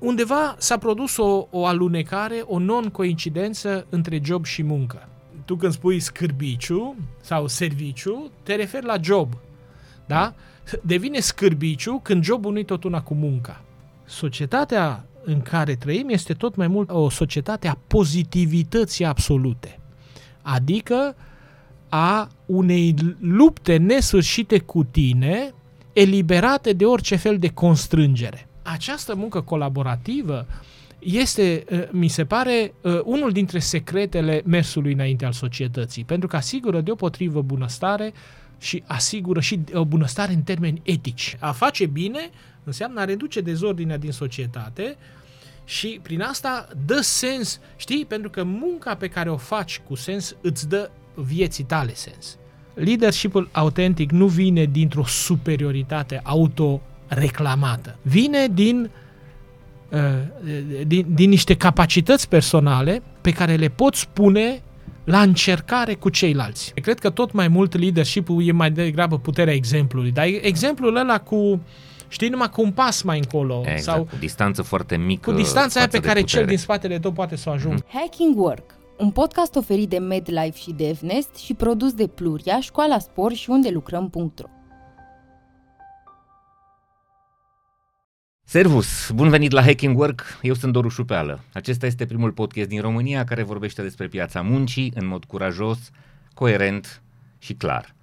undeva s-a produs o, o alunecare, o non-coincidență între job și muncă. Tu când spui scârbiciu sau serviciu, te referi la job. Da? Devine scârbiciu când jobul nu-i tot una cu munca. Societatea în care trăim este tot mai mult o societate a pozitivității absolute. Adică a unei lupte nesfârșite cu tine, eliberate de orice fel de constrângere. Această muncă colaborativă este, ă, mi se pare, ă, unul dintre secretele mersului înainte al societății, pentru că asigură deopotrivă bunăstare și asigură și o bunăstare în termeni etici. A face bine înseamnă a reduce dezordinea din societate și prin asta dă sens, știi, pentru că munca pe care o faci cu sens îți dă vieții tale sens. Leadershipul autentic nu vine dintr-o superioritate autoreclamată. Vine din, uh, din, din niște capacități personale pe care le poți pune la încercare cu ceilalți. Cred că tot mai mult leadership-ul e mai degrabă puterea exemplului, dar exemplul ăla cu știi, numai cu un pas mai încolo. Exact, sau cu distanță foarte mică Cu distanța aia pe care putere. cel din spatele tău poate să o ajungă. Hacking Work, un podcast oferit de MedLife și DevNest și produs de Pluria, Școala Spor și unde lucrăm.ro. Servus! Bun venit la Hacking Work, eu sunt Doru Șupeală. Acesta este primul podcast din România care vorbește despre piața muncii în mod curajos, coerent și clar.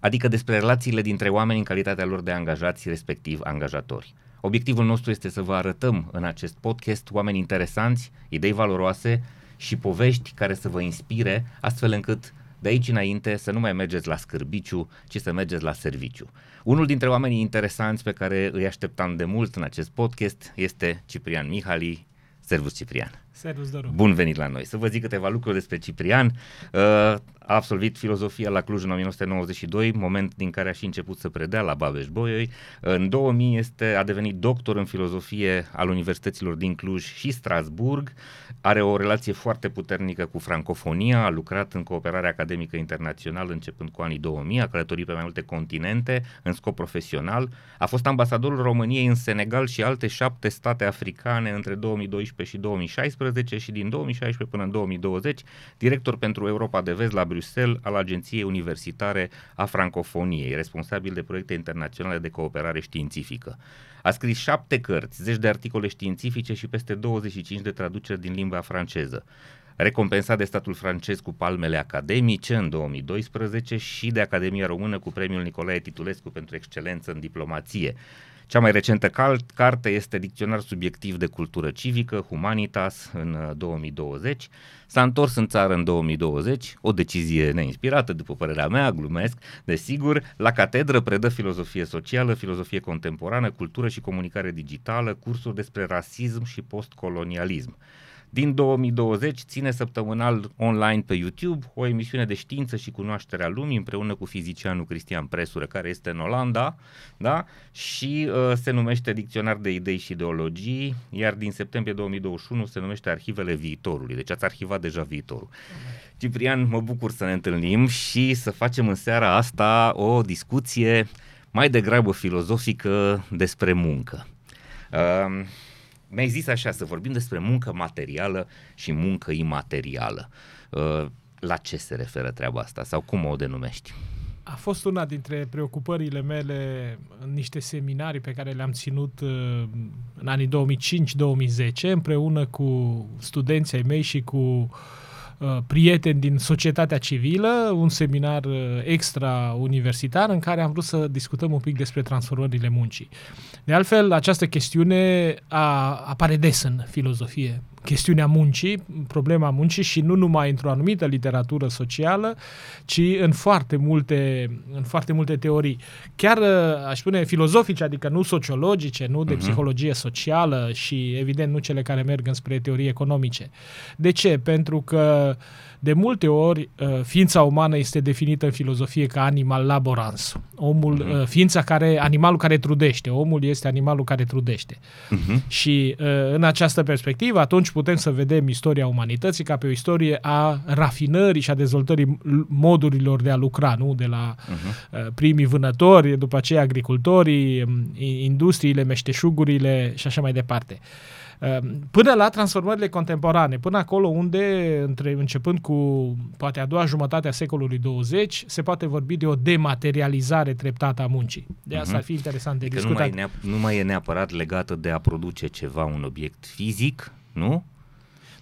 Adică despre relațiile dintre oameni în calitatea lor de angajați, respectiv angajatori. Obiectivul nostru este să vă arătăm în acest podcast oameni interesanți, idei valoroase și povești care să vă inspire, astfel încât de aici înainte să nu mai mergeți la scârbiciu, ci să mergeți la serviciu. Unul dintre oamenii interesanți pe care îi așteptam de mult în acest podcast este Ciprian Mihali. Servus Ciprian! Servus, Doru! Bun venit la noi! Să vă zic câteva lucruri despre Ciprian. Uh, a absolvit filozofia la Cluj în 1992, moment din care a și început să predea la Babeș-Bolyai. În 2000 este, a devenit doctor în filozofie al universităților din Cluj și Strasburg. Are o relație foarte puternică cu francofonia, a lucrat în cooperare academică internațională începând cu anii 2000, a călătorit pe mai multe continente în scop profesional, a fost ambasadorul României în Senegal și alte șapte state africane între 2012 și 2016 și din 2016 până în 2020 director pentru Europa de Vest la Bruxelles al Agenției Universitare a Francofoniei, responsabil de proiecte internaționale de cooperare științifică. A scris șapte cărți, zeci de articole științifice și peste 25 de traduceri din limba franceză. Recompensat de statul francez cu palmele academice în 2012 și de Academia Română cu premiul Nicolae Titulescu pentru excelență în diplomație. Cea mai recentă cal- carte este Dicționar subiectiv de cultură civică, Humanitas, în 2020. S-a întors în țară în 2020, o decizie neinspirată, după părerea mea, glumesc, desigur. La catedră predă filozofie socială, filozofie contemporană, cultură și comunicare digitală, cursuri despre rasism și postcolonialism. Din 2020 ține săptămânal online pe YouTube o emisiune de știință și cunoaștere a lumii împreună cu fizicianul Cristian Presură, care este în Olanda, da? și uh, se numește Dicționar de idei și ideologii, iar din septembrie 2021 se numește Arhivele viitorului. Deci ați arhivat deja viitorul. Ciprian, mă bucur să ne întâlnim și să facem în seara asta o discuție mai degrabă filozofică despre muncă. Uh, mi-ai zis așa, să vorbim despre muncă materială și muncă imaterială. Uh, la ce se referă treaba asta sau cum o denumești? A fost una dintre preocupările mele în niște seminarii pe care le-am ținut uh, în anii 2005-2010 împreună cu studenții ai mei și cu uh, prieteni din societatea civilă, un seminar extra-universitar în care am vrut să discutăm un pic despre transformările muncii. De altfel, această chestiune a, apare des în filozofie. Chestiunea muncii, problema muncii și nu numai într-o anumită literatură socială, ci în foarte multe, în foarte multe teorii. Chiar, aș spune, filozofice, adică nu sociologice, nu de uh-huh. psihologie socială și, evident, nu cele care merg înspre teorii economice. De ce? Pentru că de multe ori, ființa umană este definită în filozofie ca animal laborans. Omul, uh-huh. ființa care, animalul care trudește. Omul este animalul care trudește. Uh-huh. Și în această perspectivă, atunci putem să vedem istoria umanității ca pe o istorie a rafinării și a dezvoltării modurilor de a lucra, nu? De la uh-huh. primii vânători, după aceea agricultorii, industriile, meșteșugurile și așa mai departe. Până la transformările contemporane, până acolo unde, între, începând cu poate a doua jumătate a secolului 20, se poate vorbi de o dematerializare treptată a muncii. De asta uh-huh. ar fi interesant de adică discutat. Nu mai, neap- nu mai e neapărat legată de a produce ceva, un obiect fizic, nu?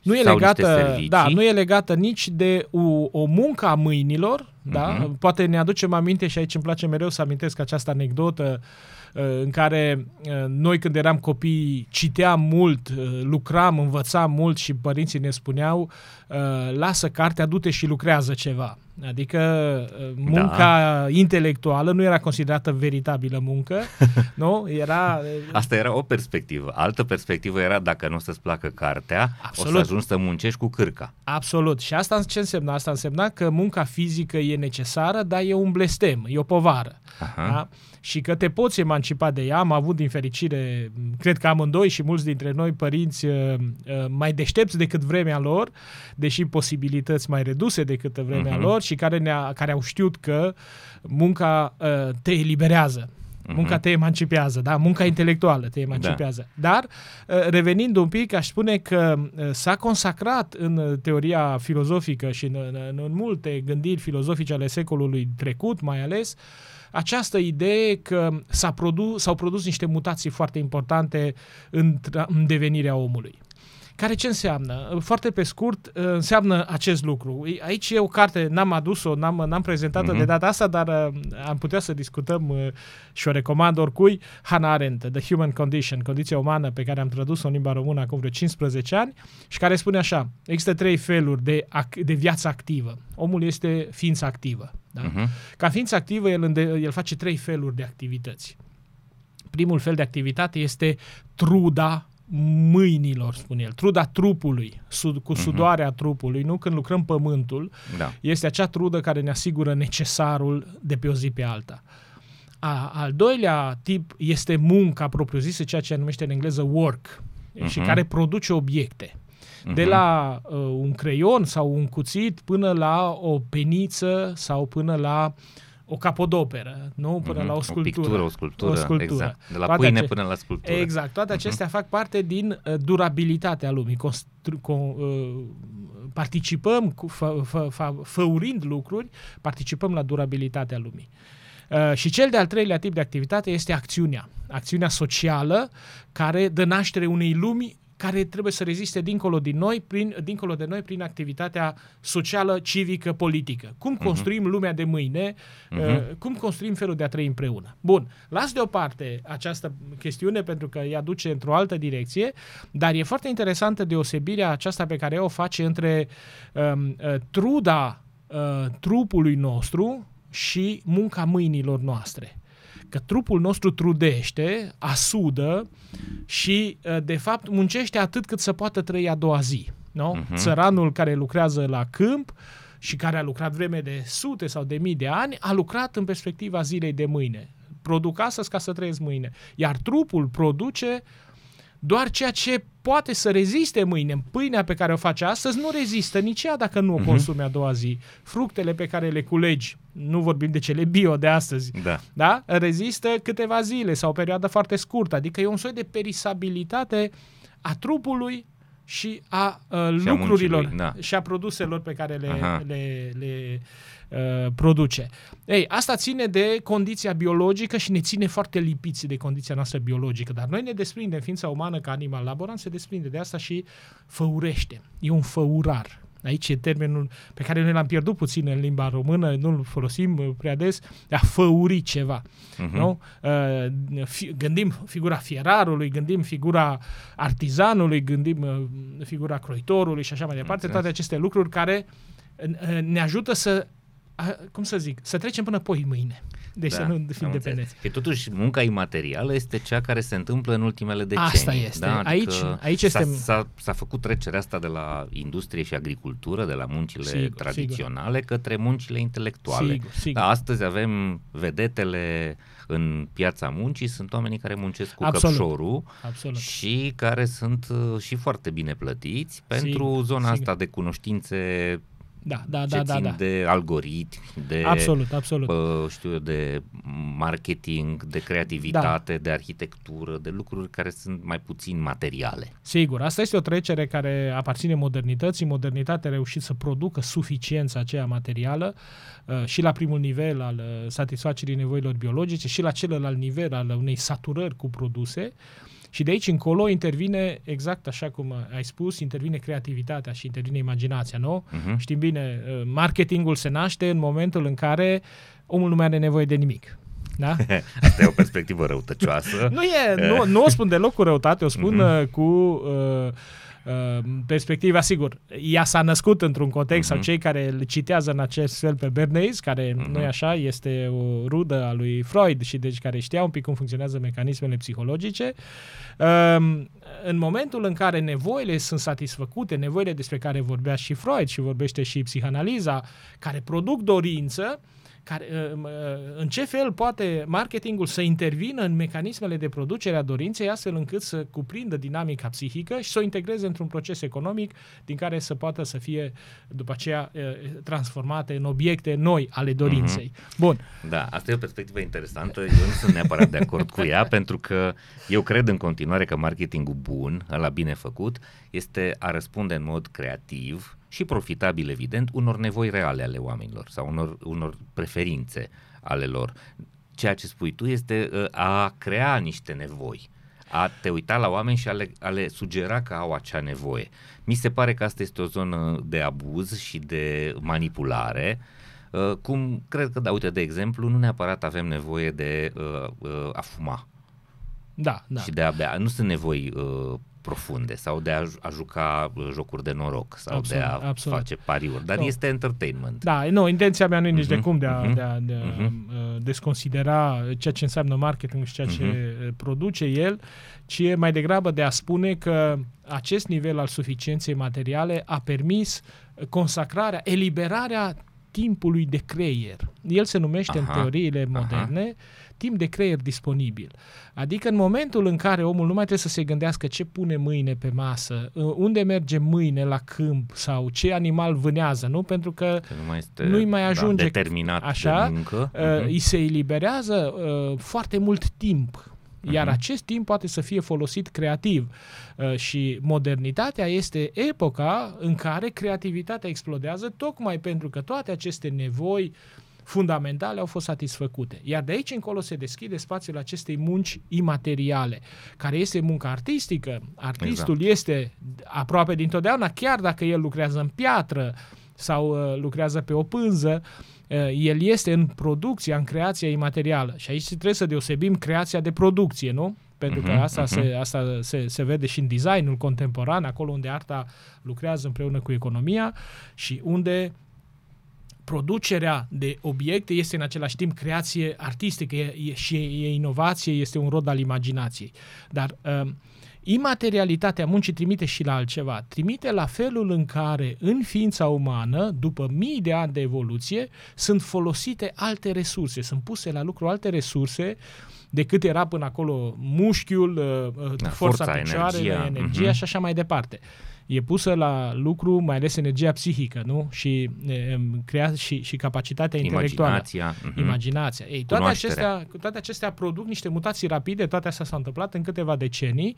Nu e, legată, da, nu e legată nici de o, o muncă a mâinilor, uh-huh. da? Mhm. Poate ne aducem aminte și aici îmi place mereu să amintesc această anecdotă uh, în care uh, noi când eram copii citeam mult, uh, lucram, învățam mult și părinții ne spuneau lasă cartea, du-te și lucrează ceva. Adică uh, munca da. intelectuală nu era considerată veritabilă muncă, nu? Era... Uh, Asta era o perspectivă. Altă perspectivă era dacă nu o să-ți placă cartea, Absolut. o să ajungi să muncești cu cârca. Absolut. Și asta ce însemna? Asta însemna că munca fizică e necesară, dar e un blestem, e o povară. Aha. Da? și că te poți emancipa de ea. Am avut din fericire, cred că amândoi și mulți dintre noi părinți uh, uh, mai deștepți decât vremea lor, deși posibilități mai reduse decât vremea uh-huh. lor și care, ne-a, care au știut că munca uh, te eliberează. Mhm. Munca te emancipează, da? Munca intelectuală te emancipează. Da. Dar, revenind un pic, aș spune că s-a consacrat în teoria filozofică și în, în, în multe gândiri filozofice ale secolului trecut, mai ales, uh, această idee că s-a produs, s-au produs niște mutații foarte importante în, în devenirea omului. Care ce înseamnă? Foarte pe scurt, înseamnă acest lucru. Aici e o carte, n-am adus-o, n-am, n-am prezentat-o mm-hmm. de data asta, dar uh, am putea să discutăm uh, și o recomand oricui. Hannah Arendt, The Human Condition, condiția umană, pe care am tradus-o în limba română acum vreo 15 ani și care spune așa, există trei feluri de, ac- de viață activă. Omul este ființă activă. Da? Uh-huh. Ca ființă activă, el, înde- el face trei feluri de activități. Primul fel de activitate este truda mâinilor, spune el, truda trupului, sud, cu mhm. sudoarea uh-huh. trupului, nu când lucrăm pământul, da. este acea trudă care ne asigură necesarul de pe o zi pe alta. A, al doilea tip este munca propriu-zisă, ceea ce numește în engleză work, uh-huh. și care produce obiecte. Uh-huh. De la uh, un creion sau un cuțit până la o peniță sau până la o capodoperă, nu? Până uh-huh. la o sculptură. O pictură, o sculptură, o sculptură. exact. De la toate pâine ace- până la sculptură. Exact. Toate mhm. acestea uh-huh. fac parte din uh, durabilitatea lumii. Constru- co- uh, participăm, cu, fă, fă, fă, făurind lucruri, participăm la durabilitatea lumii. Uh, și cel de-al treilea tip de activitate este acțiunea. Acțiunea socială care dă naștere unei lumi care trebuie să reziste dincolo de noi prin, dincolo de noi prin activitatea socială, civică, politică. Cum uh-huh. construim lumea de mâine, uh-huh. uh, cum construim felul de a trăi împreună. Bun, las deoparte această chestiune pentru că ea duce într-o altă direcție, dar e foarte interesantă deosebirea aceasta pe care o face între um, uh, truda uh, trupului nostru și munca mâinilor noastre că trupul nostru trudește, asudă și, ă, de fapt, muncește atât cât să poată trăi a doua zi. Nu? Uh-huh. Țăranul care lucrează la câmp și care a lucrat vreme de sute sau de mii de ani, a lucrat în perspectiva zilei de mâine. Produc astăzi ca să trăiesc mâine. Iar trupul produce doar ceea ce poate să reziste mâine. Pâinea pe care o face astăzi nu rezistă nici ea dacă nu o mhm. consumi a doua zi. Fructele pe care le culegi, nu vorbim de cele bio de astăzi, da. Da? rezistă câteva zile sau o perioadă foarte scurtă. Adică e un soi de perisabilitate a trupului și a uh, și lucrurilor a da. și a produselor pe care le, le, le uh, produce. Ei, asta ține de condiția biologică și ne ține foarte lipiți de condiția noastră biologică, dar noi ne desprindem, ființa umană ca animal laborant se desprinde de asta și făurește. E un făurar. Aici e termenul pe care noi l-am pierdut puțin în limba română, nu-l folosim uh, prea des, de a făuri ceva. Uh-huh. Nu? Uh, fi, gândim figura fierarului, gândim figura artizanului, gândim uh, figura croitorului și așa mai departe, toate aceste lucruri care ne ajută să cum să zic, să trecem până poi mâine. Deci da, să nu fim dependenți. Că totuși munca imaterială este cea care se întâmplă în ultimele decenii. Asta este. Da? Adică aici, aici este... S-a, s-a, s-a făcut trecerea asta de la industrie și agricultură, de la muncile sigur, tradiționale sigur. către muncile intelectuale. Sigur, sigur. Da, astăzi avem vedetele în piața muncii, sunt oamenii care muncesc cu Absolut. căpșorul Absolut. și care sunt uh, și foarte bine plătiți pentru sigur, zona sigur. asta de cunoștințe Da, da, ce da, da, țin da. de algoritmi, de Absolut, absolut. uh, știu eu, de marketing, de creativitate, Da. de arhitectură, de lucruri care sunt mai puțin materiale. Sigur, asta este o trecere care aparține modernității. Modernitatea a reușit să producă suficiența aceea materială uh, și la primul nivel al uh, satisfacerii nevoilor biologice și la celălalt nivel al unei saturări cu produse. Și de aici încolo intervine, exact așa cum ai spus, intervine creativitatea și intervine imaginația, nu? Mhm. Știm bine, uh, marketingul se naște în momentul în care omul nu mai are nevoie de nimic. Da? Asta e o perspectivă răutăcioasă. Nu e, nu, nu o spun deloc cu răutate, o spun Mhm. uh, cu uh, uh, perspectiva, sigur, ea s-a născut într-un context, sau Mhm. cei care îl citează în acest fel pe Bernays, care Mhm. nu e așa, este o rudă a lui Freud și deci care știa un pic cum funcționează mecanismele psihologice, um, în momentul în care nevoile sunt satisfăcute, nevoile despre care vorbea și Freud și vorbește și psihanaliza, care produc dorință, care, uh, uh, în ce fel poate marketingul să intervină în mecanismele de producere a dorinței astfel încât să cuprindă dinamica psihică și să o integreze într-un proces economic din care să poată să fie după aceea uh, transformate în obiecte noi ale dorinței. Bun. Da, asta e o perspectivă interesantă. Eu nu sunt neapărat de acord cu ea, pentru că eu cred în continuare că marketingul bun, la bine făcut, este a răspunde în mod creativ și profitabil, evident, unor nevoi reale ale oamenilor sau unor, unor preferințe ale lor. Ceea ce spui tu este uh, a crea niște nevoi a te uita la oameni și a le, a le sugera că au acea nevoie. Mi se pare că asta este o zonă de abuz și de manipulare, uh, cum cred că, da, uite, de exemplu, nu neapărat avem nevoie de uh, uh, a fuma Da, da. și de a bea. Nu sunt nevoi uh, profunde sau de a, ju- a juca uh, jocuri de noroc sau Absolut, de a absolut. face pariuri, dar Nu. este entertainment. Da, nu, intenția mea nu e nici de Mhm, cum de a, mhm, de a, de a mhm. uh, desconsidera ceea ce înseamnă marketing și ceea ce Mhm. uh, produce el, ci e mai degrabă de a spune că acest nivel al suficienței materiale a permis uh, consacrarea, eliberarea timpului de creier. El se numește Aha, în teoriile aha. Moderne timp de creier disponibil. Adică în momentul în care omul nu mai trebuie să se gândească ce pune mâine pe masă, uh, unde merge mâine la câmp sau ce animal vânează, nu? Pentru că Că nu mai este Nu-i mai da, ajunge determinat așa, de muncă. uh, Mhm. îi se eliberează uh, foarte mult timp. Iar Mhm. acest timp poate să fie folosit creativ. Uh, și modernitatea este epoca în care creativitatea explodează tocmai pentru că toate aceste nevoi fundamentale au fost satisfăcute. Iar de aici încolo se deschide spațiul acestei munci imateriale, care este munca artistică. Artistul Exact. este aproape dintotdeauna, chiar dacă el lucrează în piatră sau uh, lucrează pe o pânză, uh, el este în producția, în creația imaterială. Și aici trebuie să deosebim creația de producție, nu? Pentru că Mhm, asta, mhm. se, asta se, se vede și în designul contemporan, acolo unde arta lucrează împreună cu economia și unde producerea de obiecte este în același timp creație artistică e, e, și e inovație, este un rod al imaginației. Dar uh, imaterialitatea muncii trimite și la altceva. Trimite la felul în care în ființa umană, după mii de ani de evoluție, sunt folosite alte resurse, sunt puse la lucru alte resurse decât era până acolo mușchiul, uh, uh, Da, forța, forța, picioarele, energia, energia mhm. și așa mai departe e pusă la lucru mai ales energia psihică, nu? Și e, crea și, și capacitatea intelectuală. Imaginația. mhm. Imaginația. Ei, toate Cunoașterea. acestea, toate acestea produc niște mutații rapide, toate astea s-au întâmplat în câteva decenii,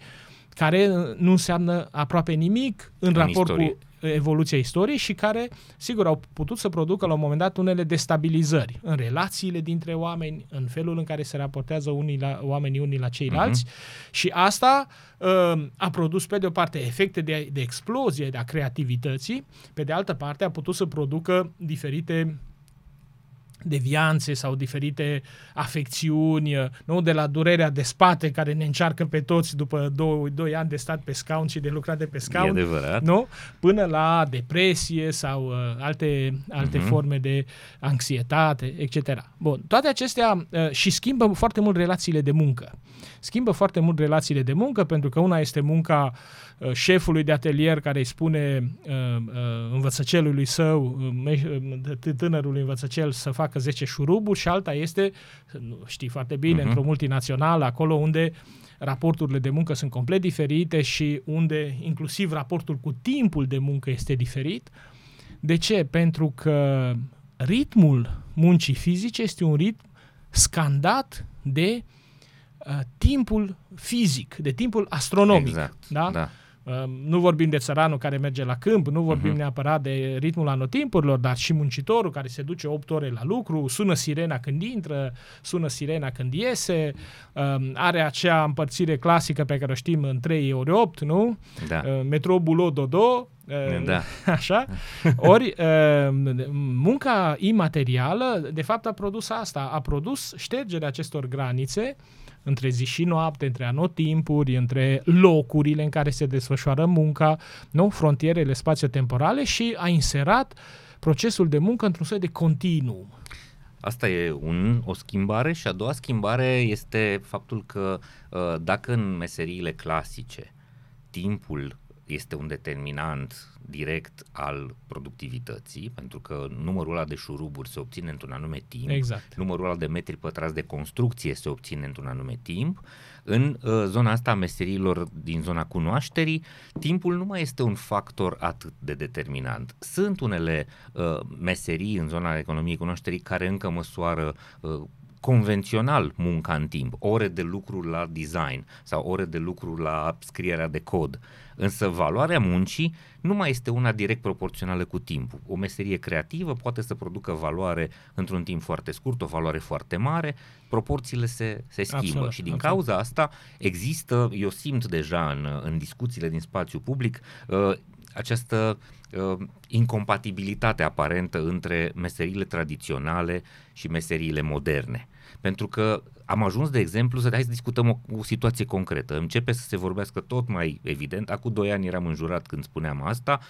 care uh, nu înseamnă aproape nimic în, În raport istorie. cu evoluția istoriei și care, sigur, au putut să producă la un moment dat unele destabilizări în relațiile dintre oameni, în felul în care se raportează unii la, oamenii unii la ceilalți Mhm. și asta uh, a produs, pe de o parte, efecte de, de explozie a creativității, pe de altă parte a putut să producă diferite devianțe sau diferite afecțiuni, nu? de la durerea de spate care ne încearcă pe toți după 2 ani de stat pe scaun și de lucrat de pe E scaun, adevărat. nu? până la depresie sau uh, alte, alte Mhm. forme de anxietate, etc. Bun, toate acestea uh, și schimbă foarte mult relațiile de muncă. Schimbă foarte mult relațiile de muncă pentru că una este munca uh, șefului de atelier care îi spune uh, uh, învățăcelului său, uh, me- uh, tânărului învățăcel să facă 10 șuruburi și alta este, nu știi foarte bine, Mhm. într-o multinațională, acolo unde raporturile de muncă sunt complet diferite și unde inclusiv raportul cu timpul de muncă este diferit. De ce? Pentru că ritmul muncii fizice este un ritm scandat de uh, timpul fizic, de timpul astronomic. Exact, da? da. Uh, nu vorbim de țăranul care merge la câmp, nu vorbim uh-huh. neapărat de ritmul anotimpurilor, dar și muncitorul care se duce 8 ore la lucru, sună sirena când intră, sună sirena când iese, uh, are acea împărțire clasică pe care o știm în 3 ori 8, nu? Da. Uh, metro, bulo, dodo, uh, Da. Așa? Ori uh, munca imaterială, de fapt, a produs asta, a produs ștergerea acestor granițe între zi și noapte, între anotimpuri, între locurile în care se desfășoară munca, nu? frontierele spațio-temporale și a inserat procesul de muncă într-un soi de continuum. Asta e un, o schimbare și a doua schimbare este faptul că uh, dacă în meseriile clasice timpul este un determinant direct al productivității, pentru că numărul ăla de șuruburi se obține într-un anume timp, Exact. numărul ăla de metri pătrați de construcție se obține într-un anume timp. În uh, zona asta a meserilor din zona cunoașterii, timpul nu mai este un factor atât de determinant. Sunt unele uh, meserii în zona economiei cunoașterii care încă măsoară uh, convențional munca în timp, ore de lucru la design sau ore de lucru la scrierea de cod. Însă valoarea muncii nu mai este una direct proporțională cu timpul. O meserie creativă poate să producă valoare într-un timp foarte scurt, o valoare foarte mare, proporțiile se, se schimbă Absolut, și din absolut. cauza asta există, eu simt deja în, în discuțiile din spațiu public, uh, această uh, incompatibilitate aparentă între meseriile tradiționale și meseriile moderne. Pentru că am ajuns, de exemplu, să hai să discutăm o, o situație concretă. Începe să se vorbească tot mai evident. Acum doi ani eram înjurat când spuneam asta.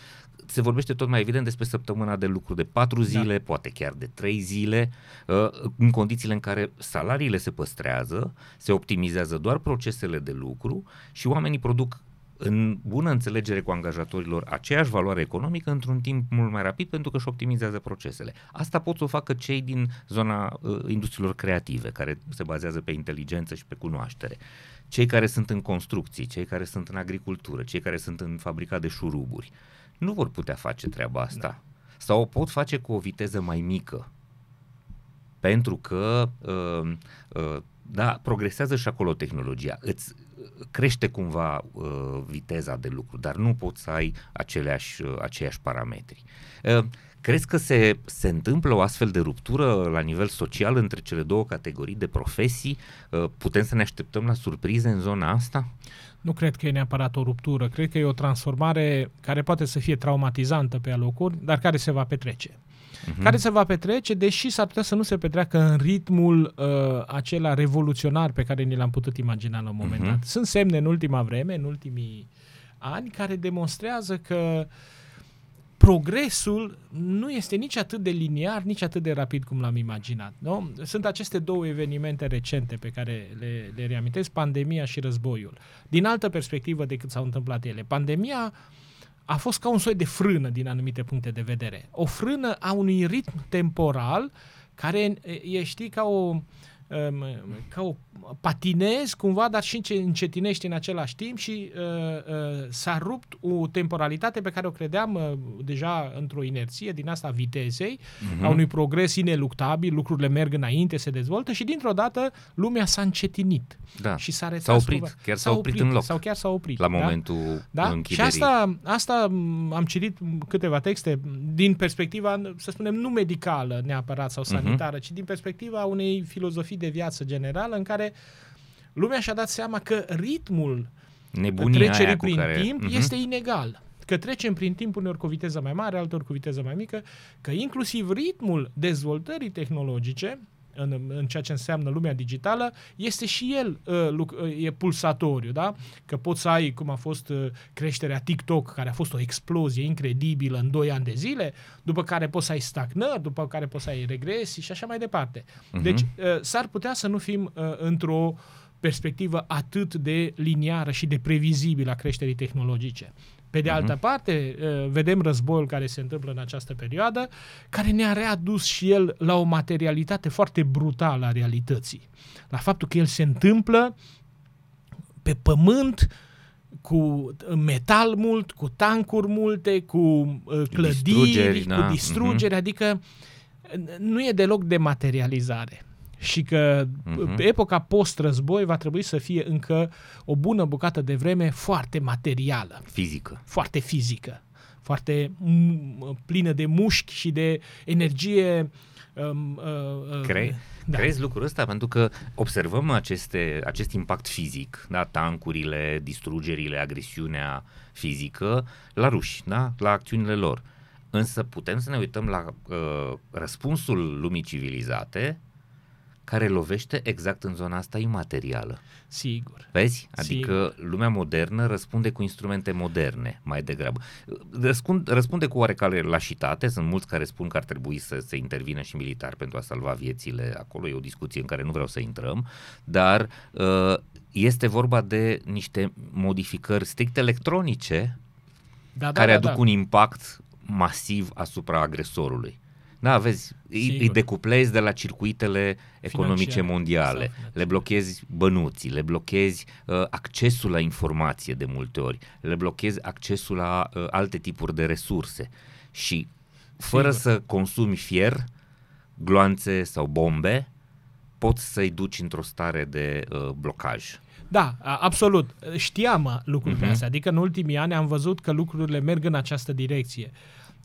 Se vorbește tot mai evident despre săptămâna de lucru de patru zile, da. poate chiar de trei zile, uh, în condițiile în care salariile se păstrează, se optimizează doar procesele de lucru și oamenii produc în bună înțelegere cu angajatorilor aceeași valoare economică într-un timp mult mai rapid pentru că își optimizează procesele. Asta pot să o facă cei din zona uh, industriilor creative, care se bazează pe inteligență și pe cunoaștere. Cei care sunt în construcții, cei care sunt în agricultură, cei care sunt în fabrica de șuruburi, nu vor putea face treaba asta. Da. Sau o pot face cu o viteză mai mică. Pentru că uh, uh, da, progresează și acolo tehnologia. Îți crește cumva uh, viteza de lucru, dar nu poți să ai aceleași, uh, aceiași parametri. Uh, crezi că se, se întâmplă o astfel de ruptură la nivel social între cele două categorii de profesii? Uh, putem să ne așteptăm la surprize în zona asta? Nu cred că e neapărat o ruptură, cred că e o transformare care poate să fie traumatizantă pe alocuri, dar care se va petrece. Uh-huh. Care se va petrece, deși s-ar putea să nu se petreacă în ritmul uh, acela revoluționar pe care ni l-am putut imagina la un moment uh-huh. dat. Sunt semne în ultima vreme, în ultimii ani, care demonstrează că progresul nu este nici atât de liniar, nici atât de rapid cum l-am imaginat. Nu? Sunt aceste două evenimente recente pe care le, le reamintesc, pandemia și războiul. Din altă perspectivă decât s-au întâmplat ele. Pandemia a fost ca un soi de frână din anumite puncte de vedere. O frână a unui ritm temporal care e, știi, ca o, ca o patinezi cumva, dar și încetinești în același timp și uh, uh, s-a rupt o temporalitate pe care o credeam uh, deja într-o inerție din asta a vitezei, uh-huh. a unui progres ineluctabil, lucrurile merg înainte, se dezvoltă și dintr-o dată lumea s-a încetinit. Da. Și s-a, retras s-a oprit, cumva. chiar s-a, s-a oprit, oprit în loc. Sau chiar s-a oprit. La da? momentul da? închiderii. Și asta, asta am citit câteva texte din perspectiva, să spunem, nu medicală neapărat sau sanitară, uh-huh. ci din perspectiva unei filozofii de viață generală în care lumea și-a dat seama că ritmul Nebunia trecerii prin care... timp uh-huh. este inegal. Că trecem prin timp uneori cu o viteză mai mare, altor cu viteză mai mică, că inclusiv ritmul dezvoltării tehnologice în, în ceea ce înseamnă lumea digitală, este și el uh, e pulsatoriu, da? Că poți să ai, cum a fost uh, creșterea TikTok, care a fost o explozie incredibilă în 2 ani de zile, după care poți să ai stagnări, după care poți să ai regresii și așa mai departe. Uh-huh. Deci uh, s-ar putea să nu fim uh, într-o perspectivă atât de liniară și de previzibilă a creșterii tehnologice. Pe de altă uh-huh. parte, vedem războiul care se întâmplă în această perioadă, care ne-a readus și el la o materialitate foarte brutală a realității. La faptul că el se întâmplă pe pământ cu metal mult, cu tancuri multe, cu uh, clădiri, Distrugeri, cu da, distrugeri, adică uh, nu e deloc de materializare. Și că Mhm. pe epoca post-război va trebui să fie încă o bună bucată de vreme foarte materială, Fizică. foarte fizică, foarte m- plină de mușchi și de energie. Um, uh, uh, Cre- da. Crezi lucrul ăsta? Pentru că observăm aceste, acest impact fizic, da? tancurile, distrugerile, agresiunea fizică la ruși, da? la acțiunile lor. Însă putem să ne uităm la uh, răspunsul lumii civilizate care lovește exact în zona asta imaterială. Sigur. Vezi? Adică lumea modernă răspunde cu instrumente moderne mai degrabă. Răspund, răspunde cu oarecare lașitate, sunt mulți care spun că ar trebui să se intervină și militar pentru a salva viețile acolo, e o discuție în care nu vreau să intrăm, dar uh, este vorba de niște modificări strict electronice Da, care da, aduc da. un impact masiv asupra agresorului. Da, vezi, îi, Sigur. îi decuplezi de la circuitele economice Financiare mondiale, sau financiare. le blochezi bănuții, le blochezi uh, accesul la informație de multe ori, le blochezi accesul la uh, alte tipuri de resurse și fără Sigur. să consumi fier, gloanțe sau bombe, poți să-i duci într-o stare de uh, blocaj. Da, a- absolut. Știam lucrurile Mhm. astea. Adică în ultimii ani am văzut că lucrurile merg în această direcție.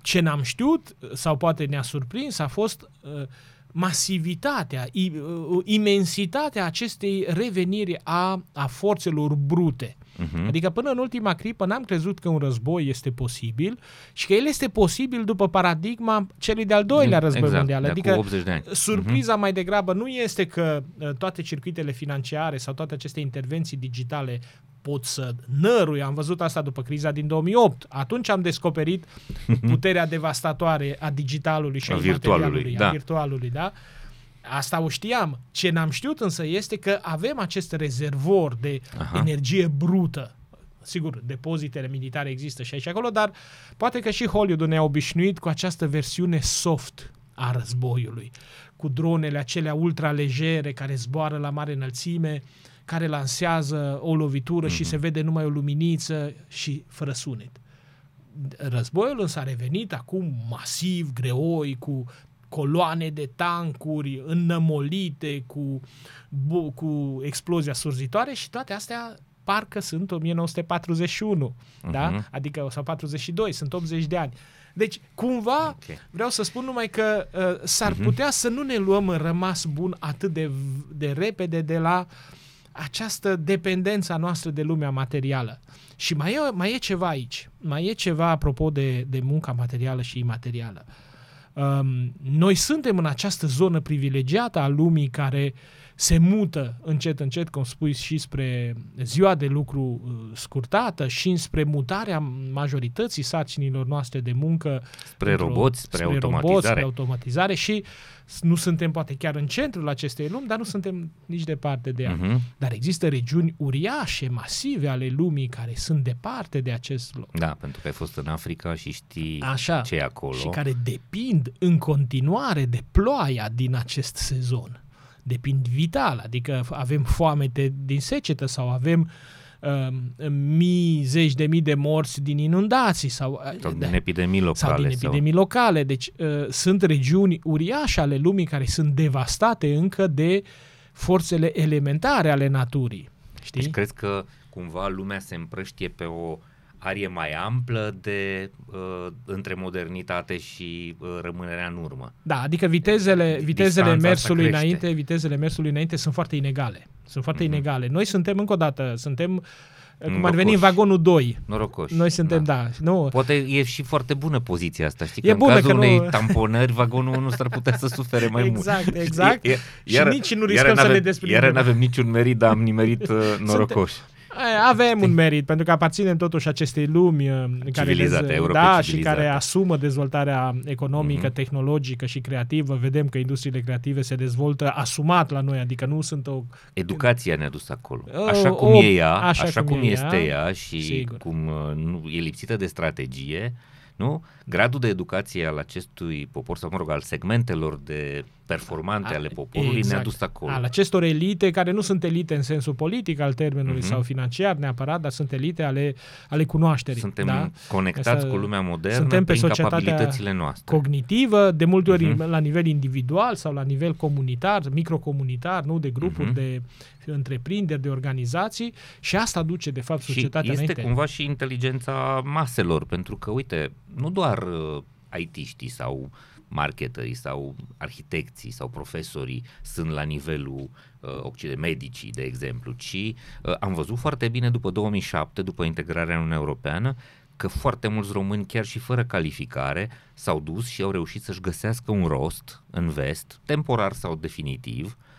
Ce n-am știut sau poate ne-a surprins a fost uh, masivitatea, i, uh, imensitatea acestei reveniri a, a forțelor brute. Mhm. Adică până în ultima clipă n-am crezut că un război este posibil și că el este posibil după paradigma celui de-al doilea război exact, mondial. de Adică acum 80 de ani. Surpriza mai degrabă nu este că uh, toate circuitele financiare sau toate aceste intervenții digitale pot să năruie. Am văzut asta după criza din 2008. Atunci am descoperit puterea devastatoare a digitalului și a, A virtualului, imaterialului, da. a virtualului, da? Asta o știam. Ce n-am știut însă este că avem acest rezervor de Aha. energie brută. Sigur, depozitele militare există și aici și acolo, dar poate că și Hollywood ne-a obișnuit cu această versiune soft a războiului, cu dronele acelea ultralegere care zboară la mare înălțime, care lansează o lovitură și se vede numai o luminiță și fără sunet. Războiul însă a revenit acum masiv, greoi, cu coloane de tancuri înnămolite, cu, bu- cu explozia surzitoare și toate astea parcă sunt 1941, uh-huh. da? Adică, sau 42, sunt 80 de ani. Deci, cumva, Ok. vreau să spun numai că uh, s-ar putea să nu ne luăm în rămas bun atât de, de repede de la această dependență a noastră de lumea materială. Și mai e, mai e ceva aici. Mai e ceva apropo de, de munca materială și imaterială. Um, noi suntem în această zonă privilegiată a lumii care se mută încet, încet, cum spui, și spre ziua de lucru uh, scurtată și spre mutarea majorității sarcinilor noastre de muncă Spre într-o- roboți, spre roboți, automatizare. spre automatizare și s- nu suntem poate chiar în centrul acestei lumi, dar nu suntem nici departe de ea. Mhm. Dar există regiuni uriașe, masive ale lumii care sunt departe de acest loc. Da, pentru că ai fost în Africa și știi Așa. ce e acolo. Și care depind în continuare de ploaia din acest sezon. Depind vital, adică avem foamete din secetă sau avem um, mii, zeci de mii de morți din inundații sau, Sau de- din epidemii locale. sau din epidemii locale. Deci uh, sunt regiuni uriașe ale lumii care sunt devastate încă de forțele elementare ale naturii. Știi? Deci crezi că cumva lumea se împrăștie pe o arie mai amplă de uh, între modernitate și uh, rămânerea în urmă. Da, adică vitezele, Distanța vitezele asta mersului crește. înainte, vitezele mersului înainte sunt foarte inegale. Sunt foarte Mhm. inegale. Noi suntem încă o dată, suntem cum ar Norocoși. veni în vagonul 2. Norocoși. Noi suntem, da, nu, Poate e și foarte bună poziția asta, știi? Că E în bună cazul că nu- unei tamponări, vagonul 1 s-ar putea să sufere mai Exact, mult. exact. Știi? Și nici nu riscăm iară să ne n-avem- desprindem. Iară nu avem niciun merit, dar am nimerit uh, norocoși. E, Avem un merit, pentru că aparținem totuși acestei lumi uh, care, Civilizate, dez- Europei da, și civilizate. care asumă dezvoltarea economică, Mhm. tehnologică și creativă. Vedem că industriile creative se dezvoltă asumat la noi, adică nu sunt o... Educația ne-a dus acolo. O- Așa cum o- e ea, așa așa, cum cum e este ea, ea și sigur. cum uh, nu e lipsită de strategie, nu? Gradul de educație al acestui popor, sau mă rog, al segmentelor de performante ale poporului exact. ne-a dus acolo. Al acestor elite, care nu sunt elite în sensul politic al termenului uh-huh. sau financiar neapărat, dar sunt elite ale, ale cunoașterii. Suntem da? conectați Asta, cu lumea modernă suntem pe prin capabilitățile noastre. cognitivă, de multe ori uh-huh. la nivel individual sau la nivel comunitar, microcomunitar, nu de grupuri, uh-huh. de întreprinderi, de organizații și asta duce de fapt societatea și este înainte. cumva și inteligența maselor, pentru că uite, nu doar uh, IT-știi sau marketerii sau arhitecții sau profesorii sunt la nivelul uh, Occident, medicii, de exemplu, ci uh, am văzut foarte bine după 2007, după integrarea în Uniunea Europeană, că foarte mulți români, chiar și fără calificare, s-au dus și au reușit să-și găsească un rost în vest, temporar sau definitiv, Uh,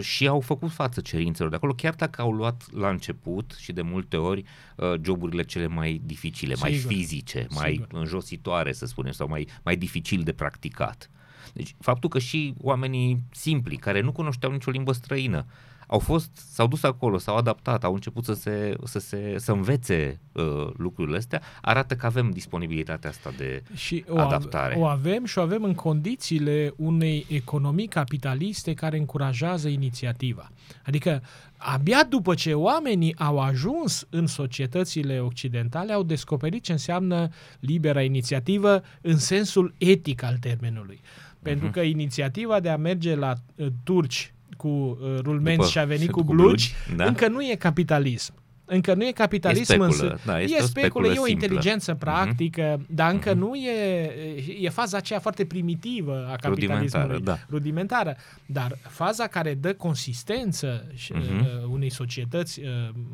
și au făcut față cerințelor de acolo, chiar dacă au luat la început și de multe ori uh, joburile cele mai dificile, Sigur. mai fizice, Sigur. mai înjositoare, să spunem, sau mai, mai dificil de practicat. Deci faptul că și oamenii simpli, care nu cunoșteau nicio limbă străină, au fost, s-au dus acolo, s-au adaptat, au început să se, să se să învețe uh, lucrurile astea, arată că avem disponibilitatea asta de și o adaptare. O avem și o avem în condițiile unei economii capitaliste care încurajează inițiativa. Adică abia după ce oamenii au ajuns în societățile occidentale, au descoperit ce înseamnă libera inițiativă în sensul etic al termenului. Pentru uh-huh. că inițiativa de a merge la uh, turci cu uh, rulmenți și a venit cu, cu blugi, da? încă nu e capitalism. Încă nu e capitalism, e speculă, însă da, este e speculă, e o inteligență simplă. Mhm. practică, uh-huh. dar încă uh-huh. nu e, e faza aceea foarte primitivă a capitalismului, rudimentară, da. rudimentară. Dar faza care dă consistență uh-huh. unei societăți uh,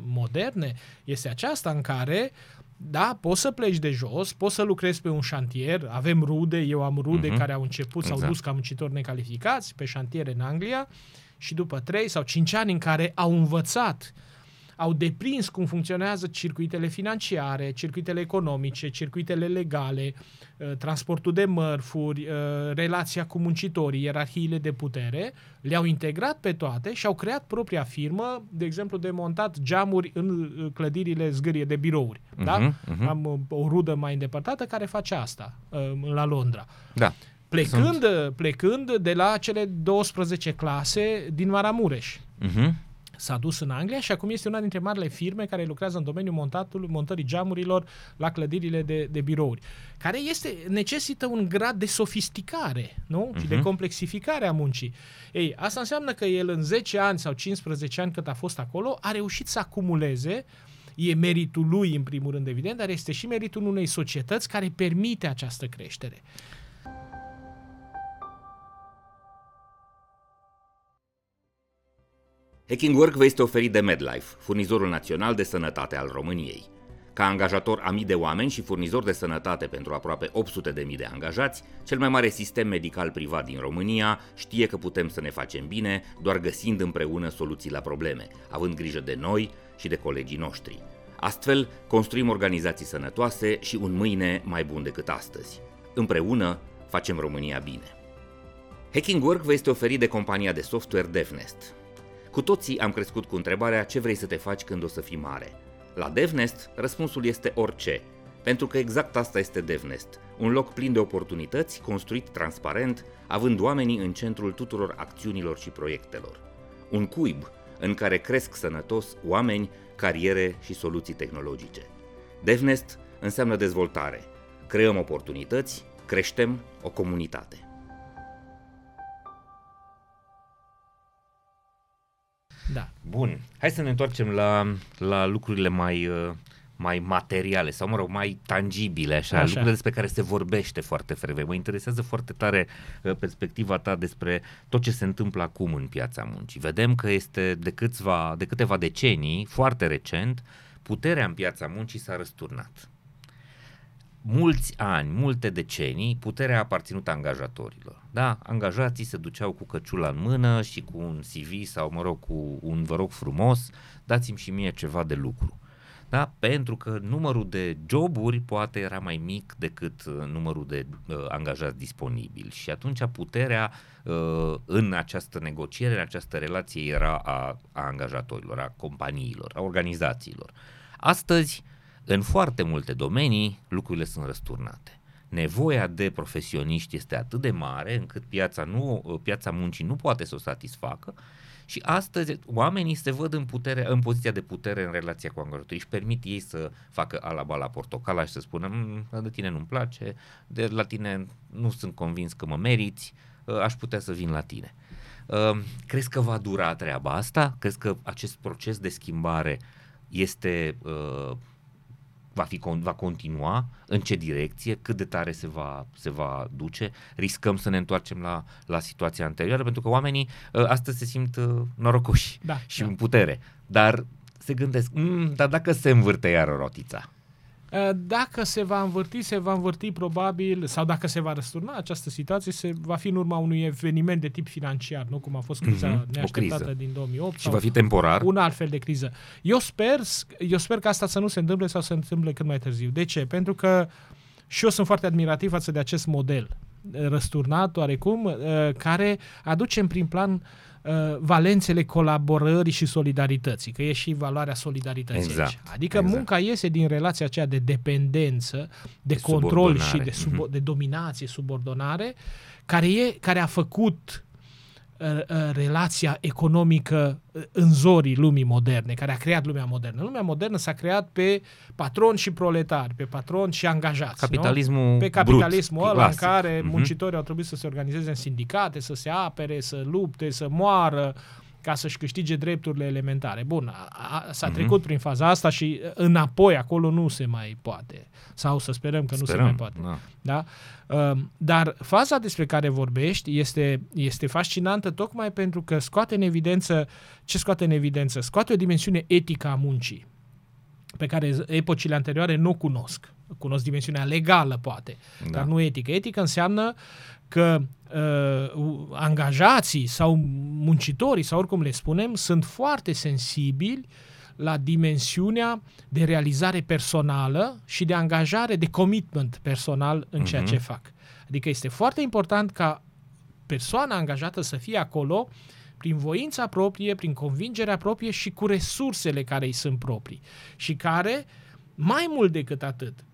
moderne este aceasta în care da, poți să pleci de jos, poți să lucrezi pe un șantier, avem rude, eu am rude uh-huh. care au început, exact. s-au dus ca muncitori necalificați pe șantiere în Anglia, și după 3 sau 5 ani în care au învățat, au deprins cum funcționează circuitele financiare, circuitele economice, circuitele legale, uh, transportul de mărfuri, uh, relația cu muncitorii, ierarhiile de putere, le-au integrat pe toate și au creat propria firmă, de exemplu, de montat geamuri în uh, clădirile zgârie de birouri. Uh-huh, da? uh-huh. Am o rudă mai îndepărtată care face asta la Londra. Da. Plecând, Sunt... plecând de la cele 12 clase din Maramureș. Uh-huh. S-a dus în Anglia și acum este una dintre marile firme care lucrează în domeniul montatului, montării geamurilor la clădirile de, de birouri, care este, necesită un grad de sofisticare nu? Uh-huh. și de mhm. complexificare a muncii. Ei, asta înseamnă că el în 10 ani sau 15 ani cât a fost acolo a reușit să acumuleze e meritul lui în primul rând evident, dar este și meritul unei societăți care permite această creștere. Hacking Work vă este oferit de MedLife, furnizorul național de sănătate al României. Ca angajator a mii de oameni și furnizor de sănătate pentru aproape 800 de mii de angajați, cel mai mare sistem medical privat din România știe că putem să ne facem bine doar găsind împreună soluții la probleme, având grijă de noi și de colegii noștri. Astfel, construim organizații sănătoase și un mâine mai bun decât astăzi. Împreună facem România bine. Hacking Work vă este oferit de compania de software DevNest, cu toții am crescut cu întrebarea ce vrei să te faci când o să fii mare. La DevNest, răspunsul este orice, pentru că exact asta este DevNest, un loc plin de oportunități, construit transparent, având oamenii în centrul tuturor acțiunilor și proiectelor. Un cuib în care cresc sănătos oameni, cariere și soluții tehnologice. DevNest înseamnă dezvoltare. Creăm oportunități, creștem o comunitate. Da. Bun. Hai să ne întoarcem la, la lucrurile mai, uh, mai materiale sau, mă rog, mai tangibile, așa, așa. lucrurile despre care se vorbește foarte frecvent. Mă interesează foarte tare uh, perspectiva ta despre tot ce se întâmplă acum în piața muncii. Vedem că este de, câțiva, de câteva decenii, foarte recent, puterea în piața muncii s-a răsturnat mulți ani, multe decenii, puterea a aparținut angajatorilor. Da, angajații se duceau cu căciula în mână și cu un CV sau, mă rog, cu un vă rog frumos, dați-mi și mie ceva de lucru. Da? Pentru că numărul de joburi poate era mai mic decât uh, numărul de uh, angajați disponibili și atunci puterea uh, în această negociere, în această relație era a, a angajatorilor, a companiilor, a organizațiilor. Astăzi, uh, în foarte multe domenii lucrurile sunt răsturnate. Nevoia de profesioniști este atât de mare încât piața, nu, piața muncii nu poate să o satisfacă și astăzi oamenii se văd în, putere, în poziția de putere în relația cu angajatorii. Își permit ei să facă alaba la portocala și să spună mm, de tine nu-mi place, de la tine nu sunt convins că mă meriți, ă, aș putea să vin la tine. Uh, crezi că va dura treaba asta? Crezi că acest proces de schimbare este uh, va, fi, va continua, în ce direcție, cât de tare se va, se va duce, riscăm să ne întoarcem la, la situația anterioară, pentru că oamenii uh, astăzi se simt uh, norocoși da, și da. în putere, dar se gândesc, mm, dar dacă se învârte iar rotița? Uh, dacă se va învârti, se va învârti probabil, sau dacă se va răsturna această situație, se va fi în urma unui eveniment de tip financiar, nu cum a fost criza mm-hmm. neașteptată din 2008. Și va fi temporar. Un alt fel de criză. Eu sper, eu sper că asta să nu se întâmple sau să se întâmple cât mai târziu. De ce? Pentru că și eu sunt foarte admirativ față de acest model răsturnat oarecum, uh, care aduce în prim plan uh, uh, valențele colaborării și solidarității, că e și valoarea solidarității exact, aici. Adică exact. munca iese din relația aceea de dependență, de, de control și de, sub, mm-hmm. de dominație, subordonare, care, e, care a făcut Uh, uh, relația economică uh, în zorii lumii moderne, care a creat lumea modernă. Lumea modernă s-a creat pe patron și proletari, pe patron și angajați. Capitalismul nu? Pe capitalismul brut, ăla clasic. în care uh-huh. muncitorii au trebuit să se organizeze în sindicate, să se apere, să lupte, să moară, ca să-și câștige drepturile elementare. Bun, a, a, s-a uh-huh. trecut prin faza asta și înapoi acolo nu se mai poate. Sau să sperăm că sperăm, nu se mai poate. Da. Da? Uh, dar faza despre care vorbești este, este fascinantă tocmai pentru că scoate în evidență, ce scoate în evidență? Scoate o dimensiune etică a muncii pe care epocile anterioare nu cunosc. Cunosc dimensiunea legală, poate, da. dar nu etică. Etică înseamnă că uh, angajații sau muncitorii, sau oricum le spunem, sunt foarte sensibili la dimensiunea de realizare personală și de angajare, de commitment personal în ceea uh-huh. ce fac. Adică este foarte important ca persoana angajată să fie acolo prin voința proprie, prin convingerea proprie și cu resursele care îi sunt proprii și care, mai mult decât atât,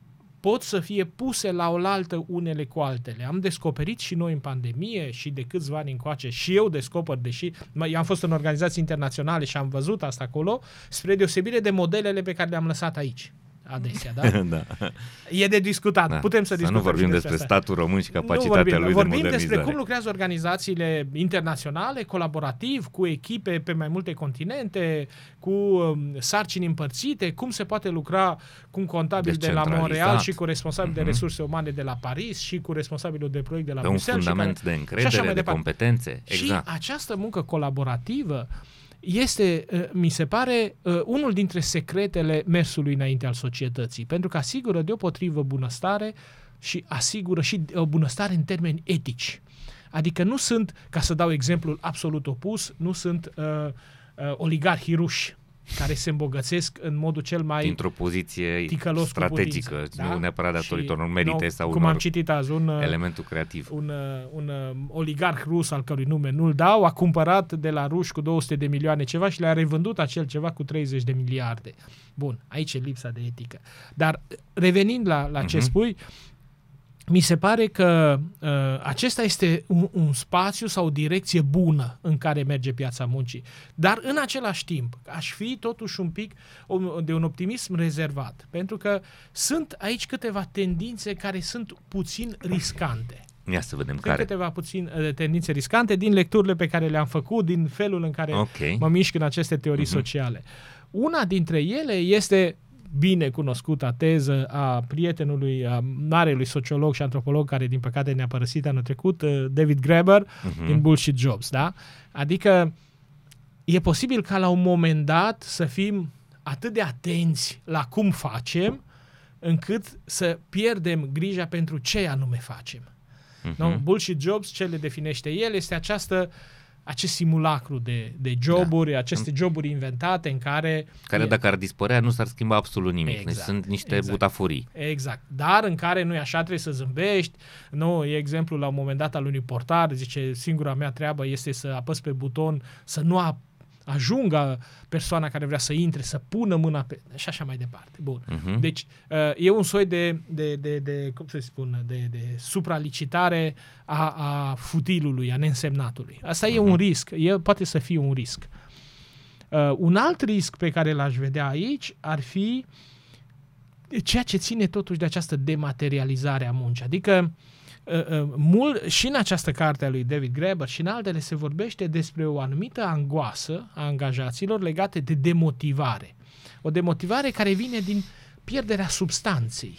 pot să fie puse la oaltă unele cu altele. Am descoperit și noi în pandemie și de câțiva ani încoace și eu descoper, deși eu am fost în organizații internaționale și am văzut asta acolo, spre deosebire de modelele pe care le-am lăsat aici adesea, da? da. E de discutat. Da. Putem să, să discutăm nu vorbim despre, despre statul român și capacitatea vorbim, lui vorbim de modernizare. despre cum lucrează organizațiile internaționale, colaborativ, cu echipe pe mai multe continente, cu um, sarcini împărțite, cum se poate lucra cu un contabil de la Montreal și cu responsabil uh-huh. de mhm. resurse umane de la Paris și cu responsabilul de proiect de la pe Bruxelles. un fundament și care, de încredere, de departe. competențe. Exact. Și această muncă colaborativă este, uh, mi se pare, uh, unul dintre secretele mersului înainte al societății, pentru că asigură deopotrivă bunăstare și asigură și o uh, bunăstare în termeni etici. Adică nu sunt, ca să dau exemplul absolut opus, nu sunt uh, uh, oligarhii ruși care se îmbogățesc în modul cel mai Dintr-o poziție strategică, putință, nu da? neapărat datorită unor merite sau cum am citit azi, un, elementul creativ. Un, un, un oligarh rus al cărui nume nu-l dau, a cumpărat de la ruși cu 200 de milioane ceva și le-a revândut acel ceva cu 30 de miliarde. Bun, aici e lipsa de etică. Dar revenind la, la ce uh-huh. spui, mi se pare că uh, acesta este un, un spațiu sau o direcție bună în care merge piața muncii. Dar în același timp, aș fi totuși un pic de un optimism rezervat, pentru că sunt aici câteva tendințe care sunt puțin riscante. Ia să vedem Sunt care. câteva puțin uh, tendințe riscante din lecturile pe care le-am făcut, din felul în care okay. mă mișc în aceste teorii uh-huh. sociale. Una dintre ele este bine cunoscută teză a prietenului, a marelui sociolog și antropolog care din păcate ne-a părăsit anul trecut, uh, David Graeber, uh-huh. din Bullshit Jobs, da? Adică e posibil ca la un moment dat să fim atât de atenți la cum facem, încât să pierdem grija pentru ce anume facem. Uh-huh. No? Bullshit Jobs, ce le definește el, este această uh, acest simulacru de, de joburi, da. aceste joburi inventate în care... Care dacă ar dispărea nu s-ar schimba absolut nimic. Exact, deci sunt niște exact, butafurii. Exact. Dar în care nu e așa, trebuie să zâmbești. Nu, e exemplu la un moment dat al unui portar, zice, singura mea treabă este să apăs pe buton, să nu ajungă persoana care vrea să intre, să pună mâna pe... și așa mai departe. Bun. Mhm. Deci uh, e un soi de, de, de, de cum să spun, de, de supralicitare a, a futilului, a neînsemnatului. Asta e un risc, e, poate să fie un risc. Uh, un alt risc pe care l-aș vedea aici ar fi ceea ce ține totuși de această dematerializare a muncii. Adică uh, uh, mult, și în această carte a lui David Graeber și în altele se vorbește despre o anumită angoasă a angajaților legate de demotivare. O demotivare care vine din pierderea substanței.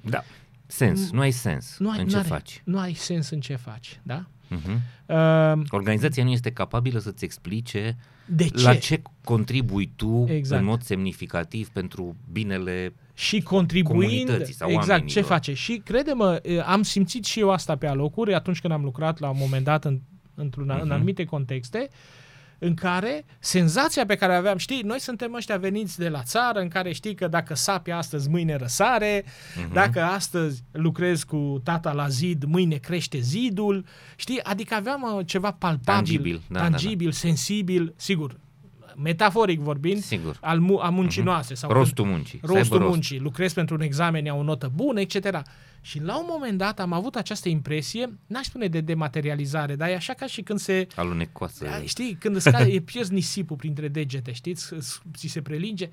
Da. Sens. Nu ai sens Nu ai, în ce n-are- faci. Nu ai sens în ce faci, da? Mhm. Uh, Organizația nu este capabilă să-ți explice de ce? la ce contribui tu Exact. în mod semnificativ pentru binele și contribuind, comunității sau exact, oamenilor. ce face. Și crede-mă, e, am simțit și eu asta pe alocuri atunci când am lucrat la un moment dat în, într-un, în Mhm. anumite contexte, în care senzația pe care o aveam, știi, noi suntem ăștia veniți de la țară, în care știi că dacă sapi astăzi, mâine răsare, Mhm. dacă astăzi lucrezi cu tata la zid, mâine crește zidul, știi, adică aveam uh, ceva palpabil, Tangibil, da, da, da. tangibil sensibil, sigur, metaforic vorbind, Sigur. al mu- a muncii noastre. Sau când- Rostul muncii. să aibă rostul rost. muncii, lucrezi pentru un examen, iau o notă bună, etc. Și la un moment dat am avut această impresie, n-aș spune de dematerializare, dar e așa ca și când se, Alunecoasă. da, știi, când îți cade, e pierzi nisipul printre degete, știți, îți- ți se prelinge.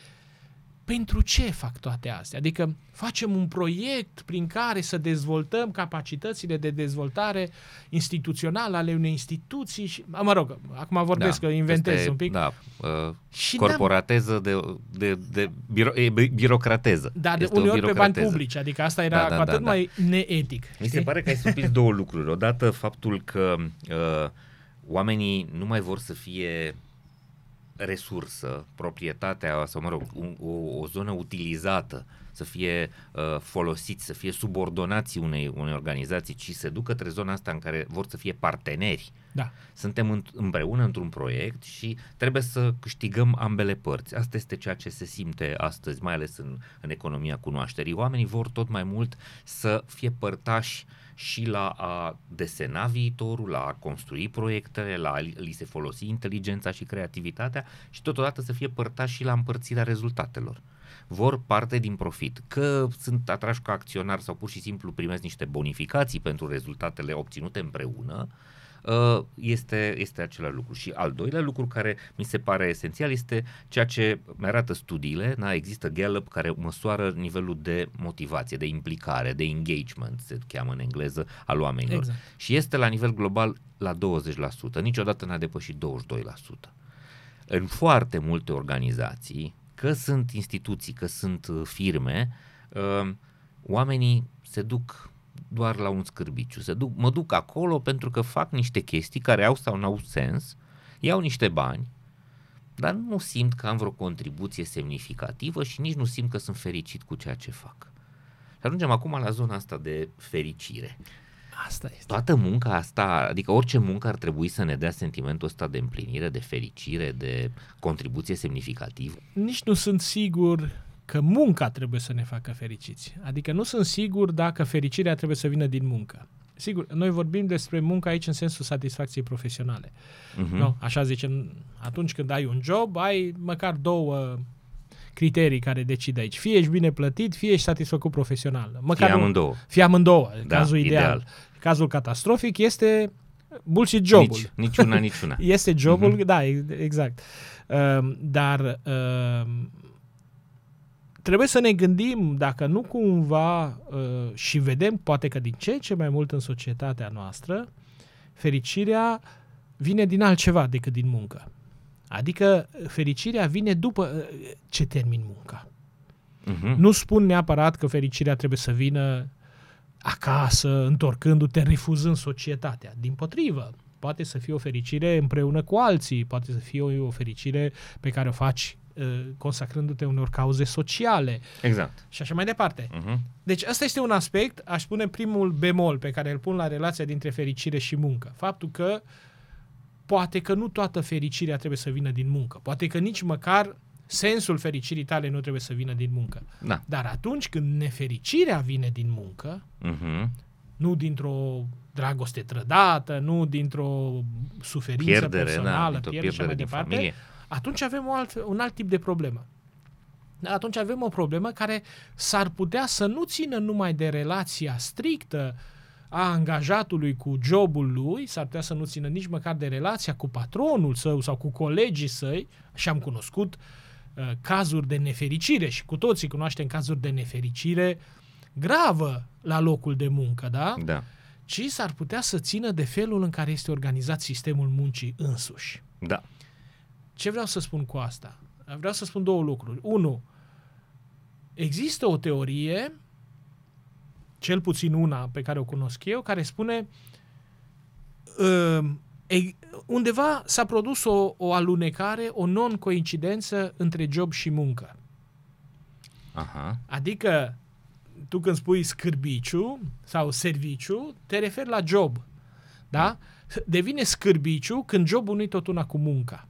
Pentru ce fac toate astea? Adică facem un proiect prin care să dezvoltăm capacitățile de dezvoltare instituțională ale unei instituții și, mă rog, acum vorbesc că inventez este, un pic. Da, uh, Și n-am- corporateză de, de, de biro, e, bi- birocrateză. Dar de Este o uneori pe bani birocrateză. publici, adică asta era Da, da, da, cu atât da, da. mai neetic. Mi se știi? pare că ai supus două lucruri. Odată faptul că uh, oamenii nu mai vor să fie resursă, proprietatea, sau mă rog, un, o, o zonă utilizată, să fie uh, folosiți, să fie subordonați unei, unei organizații, ci se duc către zona asta în care vor să fie parteneri. Da. Suntem în, împreună într-un proiect și trebuie să câștigăm ambele părți. Asta este ceea ce se simte astăzi, mai ales în, în economia cunoașterii. Oamenii vor tot mai mult să fie părtași și la a desena viitorul, la a construi proiectele, la a li li se folosi inteligența și creativitatea și totodată să fie părtași și la împărțirea rezultatelor. Vor parte din profit. Că sunt atrași ca acționari sau pur și simplu primesc niște bonificații pentru rezultatele obținute împreună, uh, este, este același lucru. Și al doilea lucru care mi se pare esențial este ceea ce mi arată studiile, da? există Gallup care măsoară nivelul de motivație, de implicare, de engagement, se cheamă în engleză, al oamenilor. Exact. Și este la nivel global la 20%, niciodată n-a depășit 22%. În foarte multe organizații, că sunt instituții, că sunt uh, firme, uh, oamenii se duc doar la un scârbiciu. Se duc, mă duc acolo pentru că fac niște chestii care au sau n-au sens, iau niște bani, dar nu simt că am vreo contribuție semnificativă și nici nu simt că sunt fericit cu ceea ce fac. Și ajungem acum la zona asta de fericire. Asta este. Toată munca asta, adică orice muncă ar trebui să ne dea sentimentul ăsta de împlinire, de fericire, de contribuție semnificativă. Nici nu sunt sigur că munca trebuie să ne facă fericiți. Adică nu sunt sigur dacă fericirea trebuie să vină din muncă. Sigur, noi vorbim despre muncă aici în sensul satisfacției profesionale. Mhm. Nu? Așa zicem, atunci când ai un job, ai măcar două criterii care decid aici. Fie ești bine plătit, fie ești satisfăcut profesional. Măcar Fie nu- amândouă. Fie amândouă, Da, cazul ideal. ideal. Cazul catastrofic este bullshit jobul. Nici, nici una, nici una. Este jobul, Mhm. da, e- exact. Um, dar um, trebuie să ne gândim dacă nu cumva uh, și vedem poate că din ce în ce mai mult în societatea noastră fericirea vine din altceva decât din muncă. Adică fericirea vine după uh, ce termin munca. Mhm. Nu spun neapărat că fericirea trebuie să vină acasă, întorcându-te, refuzând societatea. Din potrivă, poate să fie o fericire împreună cu alții, poate să fie o, o fericire pe care o faci uh, consacrându-te unor cauze sociale Exact. și așa mai departe. Mhm. Deci ăsta este un aspect, aș spune primul bemol pe care îl pun la relația dintre fericire și muncă. Faptul că poate că nu toată fericirea trebuie să vină din muncă. Poate că nici măcar sensul fericirii tale nu trebuie să vină din muncă. Da. Dar atunci când nefericirea vine din muncă, Mhm. nu dintr-o dragoste trădată, nu dintr-o suferință Pierdere, da, personală, dintr-o pierdere și așa pierdere mai din departe, familie. Atunci avem o alt, un alt tip de problemă. Dar atunci avem o problemă care s-ar putea să nu țină numai de relația strictă a angajatului cu jobul lui, s-ar putea să nu țină nici măcar de relația cu patronul său sau cu colegii săi, și am cunoscut uh, cazuri de nefericire și cu toții cunoaștem cazuri de nefericire gravă la locul de muncă, da? Da. Ci s-ar putea să țină de felul în care este organizat sistemul muncii însuși. Da. Ce vreau să spun cu asta? Vreau să spun două lucruri. Unu, există o teorie, cel puțin una pe care o cunosc eu, care spune uh, e- undeva s-a produs o, o alunecare, o non-coincidență între job și muncă. Aha. Adică, tu când spui scârbiciu sau serviciu, te referi la job. Da? Devine scârbiciu când jobul nu-i tot una cu munca.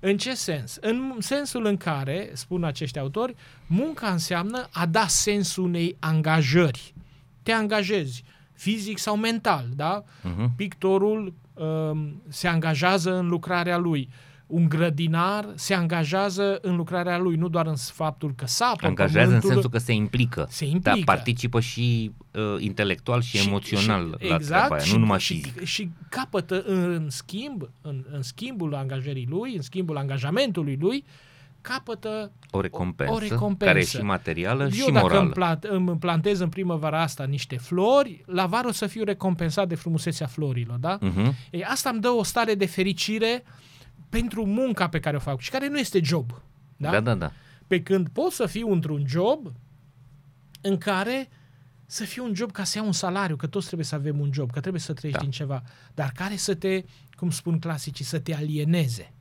În ce sens? În sensul în care, spun acești autori, munca înseamnă a da sens unei angajări. Te angajezi, fizic sau mental, da? Mhm. Pictorul um, se angajează în lucrarea lui. Un grădinar se angajează în lucrarea lui, nu doar în faptul că sapă Angajează în pământul, sensul că se implică. Se implică. Da, participă și uh, intelectual și, emoțional la exact, treaba aia, și, nu numai și, fizic. Și capătă în schimb, în, în schimbul angajării lui, în schimbul angajamentului lui, capătă O recompensă, o recompensă. care e și materială eu și dacă morală. îmi, plant, îmi plantez în primăvara asta niște flori, la vară o să fiu recompensat de frumusețea florilor, da? Mhm. Ei, asta îmi dă o stare de fericire pentru munca pe care o fac și care nu este job. Da? Da, da, da. Pe când pot să fiu într-un job în care să fie un job ca să iau un salariu, că toți trebuie să avem un job, că trebuie să trăiești Da. din ceva, dar care să te, cum spun clasicii, să te alieneze,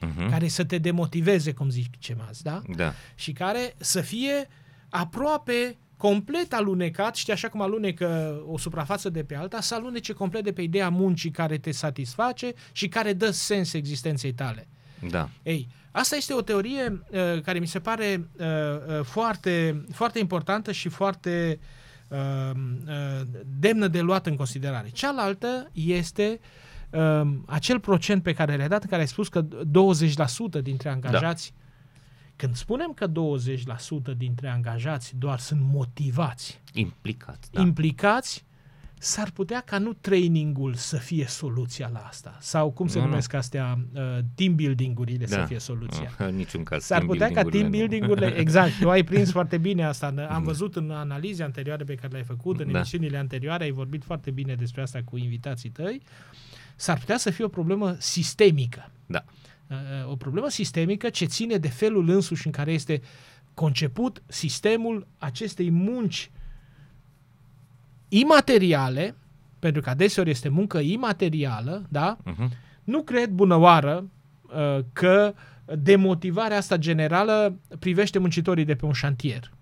Mhm. care să te demotiveze, cum zice azi, da? Da. Și care să fie aproape complet alunecat, știi, așa cum alunecă o suprafață de pe alta, să alunece complet de pe ideea muncii care te satisface și care dă sens existenței tale. Da. Ei, asta este o teorie uh, care mi se pare uh, uh, foarte, foarte importantă și foarte uh, uh, demnă de luat în considerare. Cealaltă este uh, acel procent pe care le-ai dat, în care ai spus că 20% dintre angajați, da. Când spunem că 20% dintre angajați doar sunt motivați, Implicat. da. Da. implicați, s-ar putea ca nu trainingul să fie soluția la asta. Sau cum se Nu, nu. numesc astea, uh, team building-urile să Da. fie soluția. În niciun caz. S-ar team putea ca team building-urile building-urile, exact, tu ai prins foarte bine asta. Am văzut în analize anterioare pe care le-ai făcut, în Da. emisiunile anterioare, ai vorbit foarte bine despre asta cu invitații tăi. S-ar putea să fie o problemă sistemică. Da. Uh, O problemă sistemică ce ține de felul însuși în care este conceput sistemul acestei munci imateriale, pentru că adeseori este muncă imaterială, da? Mhm. Nu cred bună oară uh, că demotivarea asta generală privește muncitorii de pe un șantier.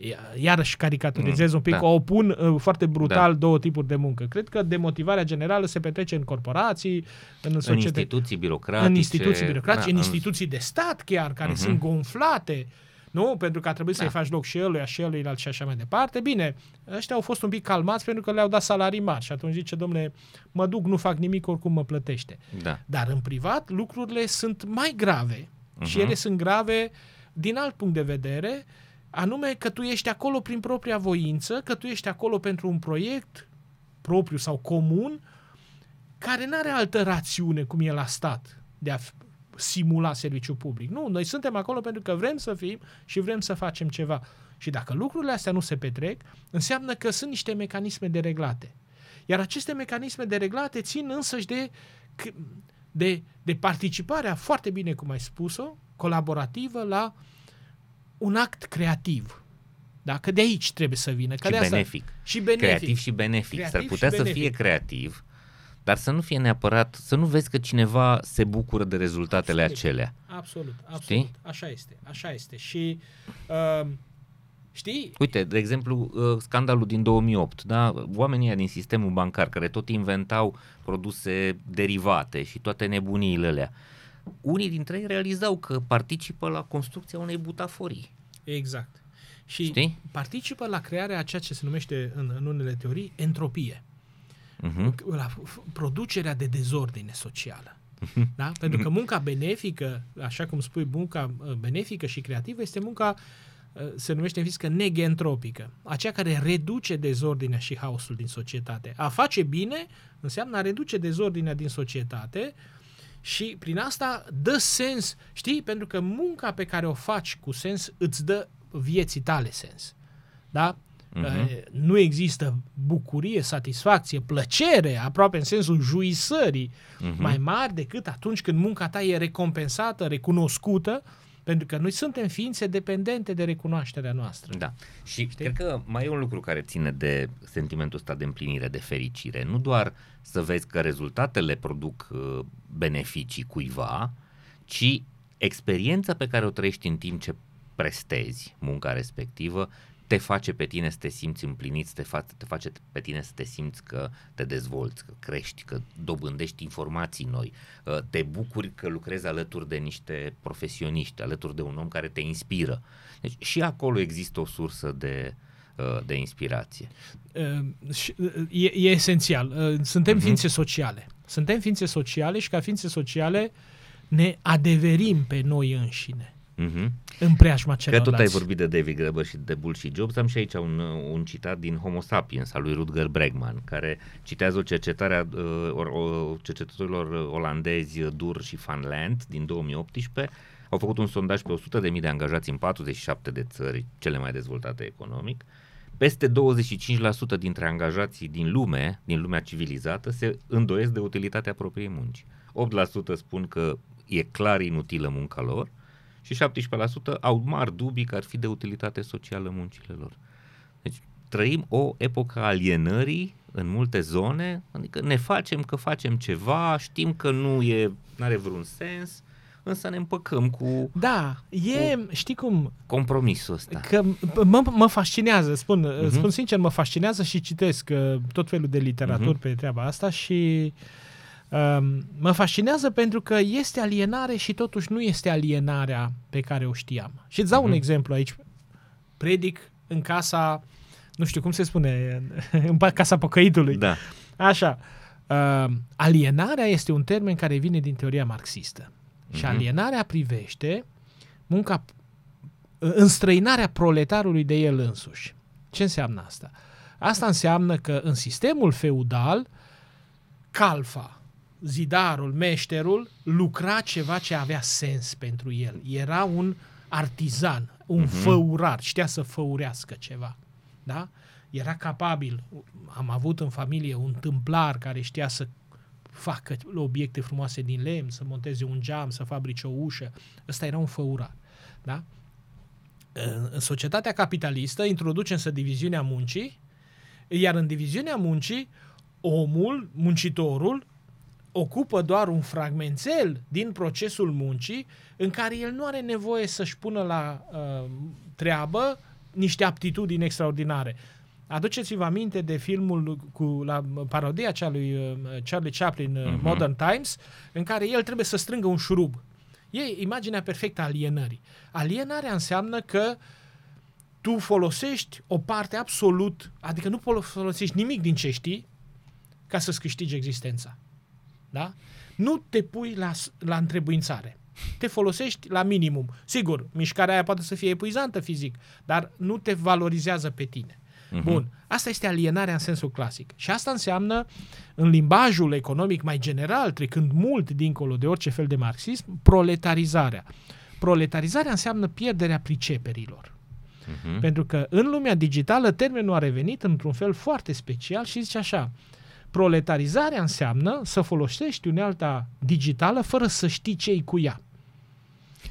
Ia- Iarăși caricaturizez Mm, un pic, da. o opun uh, foarte brutal Da. două tipuri de muncă. Cred că demotivarea generală se petrece în corporații, în, În societate, instituții birocratice. în instituții birocratice, da, în instituții de stat chiar, care Mhm. sunt gonflate, nu? Pentru că a trebuit să-i Da. faci loc și eluia, și eluia și așa mai departe. Bine, ăștia au fost un pic calmați pentru că le-au dat salarii mari și atunci zice, domnule, mă duc, nu fac nimic, oricum mă plătește. Da. Dar în privat lucrurile sunt mai grave și Mhm. ele sunt grave din alt punct de vedere, anume că tu ești acolo prin propria voință, că tu ești acolo pentru un proiect propriu sau comun care nu are altă rațiune cum e la stat de a f- simula serviciu public. Nu, noi suntem acolo pentru că vrem să fim și vrem să facem ceva. Și dacă lucrurile astea nu se petrec, înseamnă că sunt niște mecanisme dereglate. Iar aceste mecanisme dereglate țin însăși de, de, de participarea, foarte bine cum ai spus-o, colaborativă la un act creativ. Da? Că de aici trebuie să vină. Că Și de asta, benefic. Și benefic. Creativ și benefic. Creativ S-ar și putea să benefic. fie creativ, dar să nu fie neapărat, să nu vezi că cineva se bucură de rezultatele Absolut. acelea. Absolut, absolut. Știi? Așa este, așa este. Și uh, știi, Uite, de exemplu, uh, scandalul din 2008, da? oamenii ăia din sistemul bancar care tot inventau produse derivate și toate nebuniile alea, unii dintre ei realizau că participă la construcția unei butaforii. exact. Și Știi? participă la crearea a ceea ce se numește în, în unele teorii entropie. Uh-huh. La f- producerea de dezordine socială. Da? Pentru că munca benefică, așa cum spui, munca uh, benefică și creativă este munca uh, se numește în fizică negentropică, aceea care reduce dezordinea și haosul din societate. A face bine înseamnă a reduce dezordinea din societate și prin asta dă sens, știi, pentru că munca pe care o faci cu sens îți dă vieții tale sens. Da? Uh-huh. Nu există bucurie, satisfacție, plăcere, aproape în sensul juisării, uh-huh. mai mari decât atunci când munca ta e recompensată, recunoscută, pentru că noi suntem ființe dependente de recunoașterea noastră. Da. Și Știi? cred că mai e un lucru care ține de sentimentul ăsta de împlinire, de fericire. Nu doar să vezi că rezultatele produc uh, beneficii cuiva, ci experiența pe care o trăiești în timp ce prestezi munca respectivă te face pe tine să te simți împlinit, te, fa- te face pe tine să te simți că te dezvolți, că crești, că dobândești informații noi, uh, te bucuri că lucrezi alături de niște profesioniști, alături de un om care te inspiră. Deci și acolo există o sursă de, uh, de inspirație. Uh, e, e esențial. Suntem uh-huh. ființe sociale. Suntem ființe sociale și ca ființe sociale ne adeverim pe noi înșine. Uh-huh. În preajma celorlalți. Că tot ai vorbit de David Graeber și de Bull și Jobs, am și aici un, un citat din Homo Sapiens al lui Rutger Bregman, care citează o cercetare a o, cercetătorilor olandezi Dur și Van Land din 2018. Au făcut un sondaj pe 100.000 de angajați în 47 de țări cele mai dezvoltate economic. Peste 25% dintre angajații din lume, din lumea civilizată, se îndoiesc de utilitatea propriei munci. 8% spun că e clar inutilă munca lor și 17% au mari dubii că ar fi de utilitate socială muncile lor. Deci trăim o epocă alienării în multe zone, adică ne facem că facem ceva, știm că nu e, are vreun sens, însă ne împăcăm cu Da, e, cu știi cum compromisul ăsta. Că mă, mă fascinează, spun, uh-huh. spun sincer, mă fascinează și citesc uh, tot felul de literaturi uh-huh. pe treaba asta și uh, mă fascinează pentru că este alienare și totuși nu este alienarea pe care o știam. Și îți dau uh-huh. un mhm. exemplu aici. Predic în casa, nu știu cum se spune, în casa păcăitului. Da. Așa. Uh, alienarea este un termen care vine din teoria marxistă. Uh-huh. Și mhm. alienarea privește munca, înstrăinarea proletarului de el însuși. Ce înseamnă asta? Asta înseamnă că în sistemul feudal, calfa, zidarul, meșterul, lucra ceva ce avea sens pentru el. Era un artizan, un uh-huh. făurar, știa să făurească ceva. Da? Era capabil. Am avut în familie un tâmplar care știa să facă obiecte frumoase din lemn, să monteze un geam, să fabrice o ușă. Ăsta era un făurar. Da? În societatea capitalistă introduce însă diviziunea muncii, iar în diviziunea muncii, omul, muncitorul, ocupă doar un fragmentel din procesul muncii în care el nu are nevoie să-și pună la uh, treabă niște aptitudini extraordinare. Aduceți-vă aminte de filmul cu la parodia cea lui uh, Charlie Chaplin, uh-huh. Modern Times, în care el trebuie să strângă un șurub. E imaginea perfectă a alienării. Alienarea înseamnă că tu folosești o parte absolut, adică nu folosești nimic din ce știi ca să-ți câștigi existența. Da? Nu te pui la, la întrebuințare. Te folosești la minimum. Sigur, mișcarea aia poate să fie epuizantă fizic, dar nu te valorizează pe tine. Uh-huh. Bun. Asta este alienarea în sensul clasic. Și asta înseamnă, în limbajul economic mai general, trecând mult dincolo de orice fel de marxism, proletarizarea. Proletarizarea înseamnă pierderea priceperilor. Uh-huh. Pentru că în lumea digitală termenul a revenit într-un fel foarte special și zice așa, Proletarizarea înseamnă să folosești unealta digitală fără să știi ce cu ea.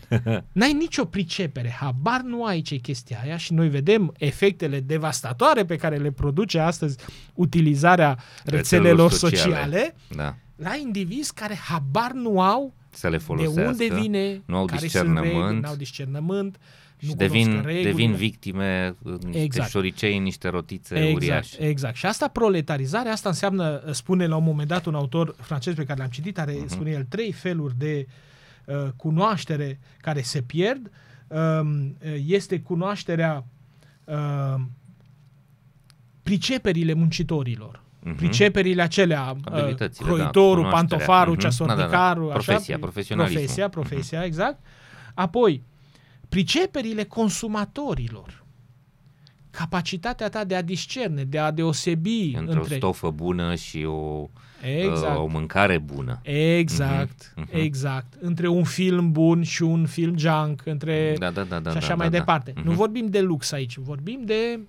N-ai nicio pricepere, habar nu ai ce chestia aia și noi vedem efectele devastatoare pe care le produce astăzi utilizarea rețelelor sociale, sociale da. la indivizi care habar nu au să le de unde vine, nu au care discernământ, sunt reguli, au discernământ, și devin, devin victime, niște exact. șoricei, niște rotițe exact, uriașe. Exact. Și asta, proletarizare, asta înseamnă, spune la un moment dat un autor francez pe care l-am citit, are, uh-huh. spune el, trei feluri de uh, cunoaștere care se pierd. Uh, este cunoașterea uh, priceperile muncitorilor. Mhm. priceperile acelea, uh, Abilitățile, croitorul, da, cunoașterea. pantofarul, Mhm. ceasornicarul, Da, da, da. așa, Profesia, profesionalismul. profesia, profesia, exact. Apoi, priceperile consumatorilor, capacitatea ta de a discerne, de a deosebi Între o între... stofă bună și o, Exact. uh, o mâncare bună. Exact, Mhm, mhm. exact. Între un film bun și un film junk, între Da, da, da, da, și așa da, mai da, departe. Da. Nu vorbim de lux aici, vorbim de,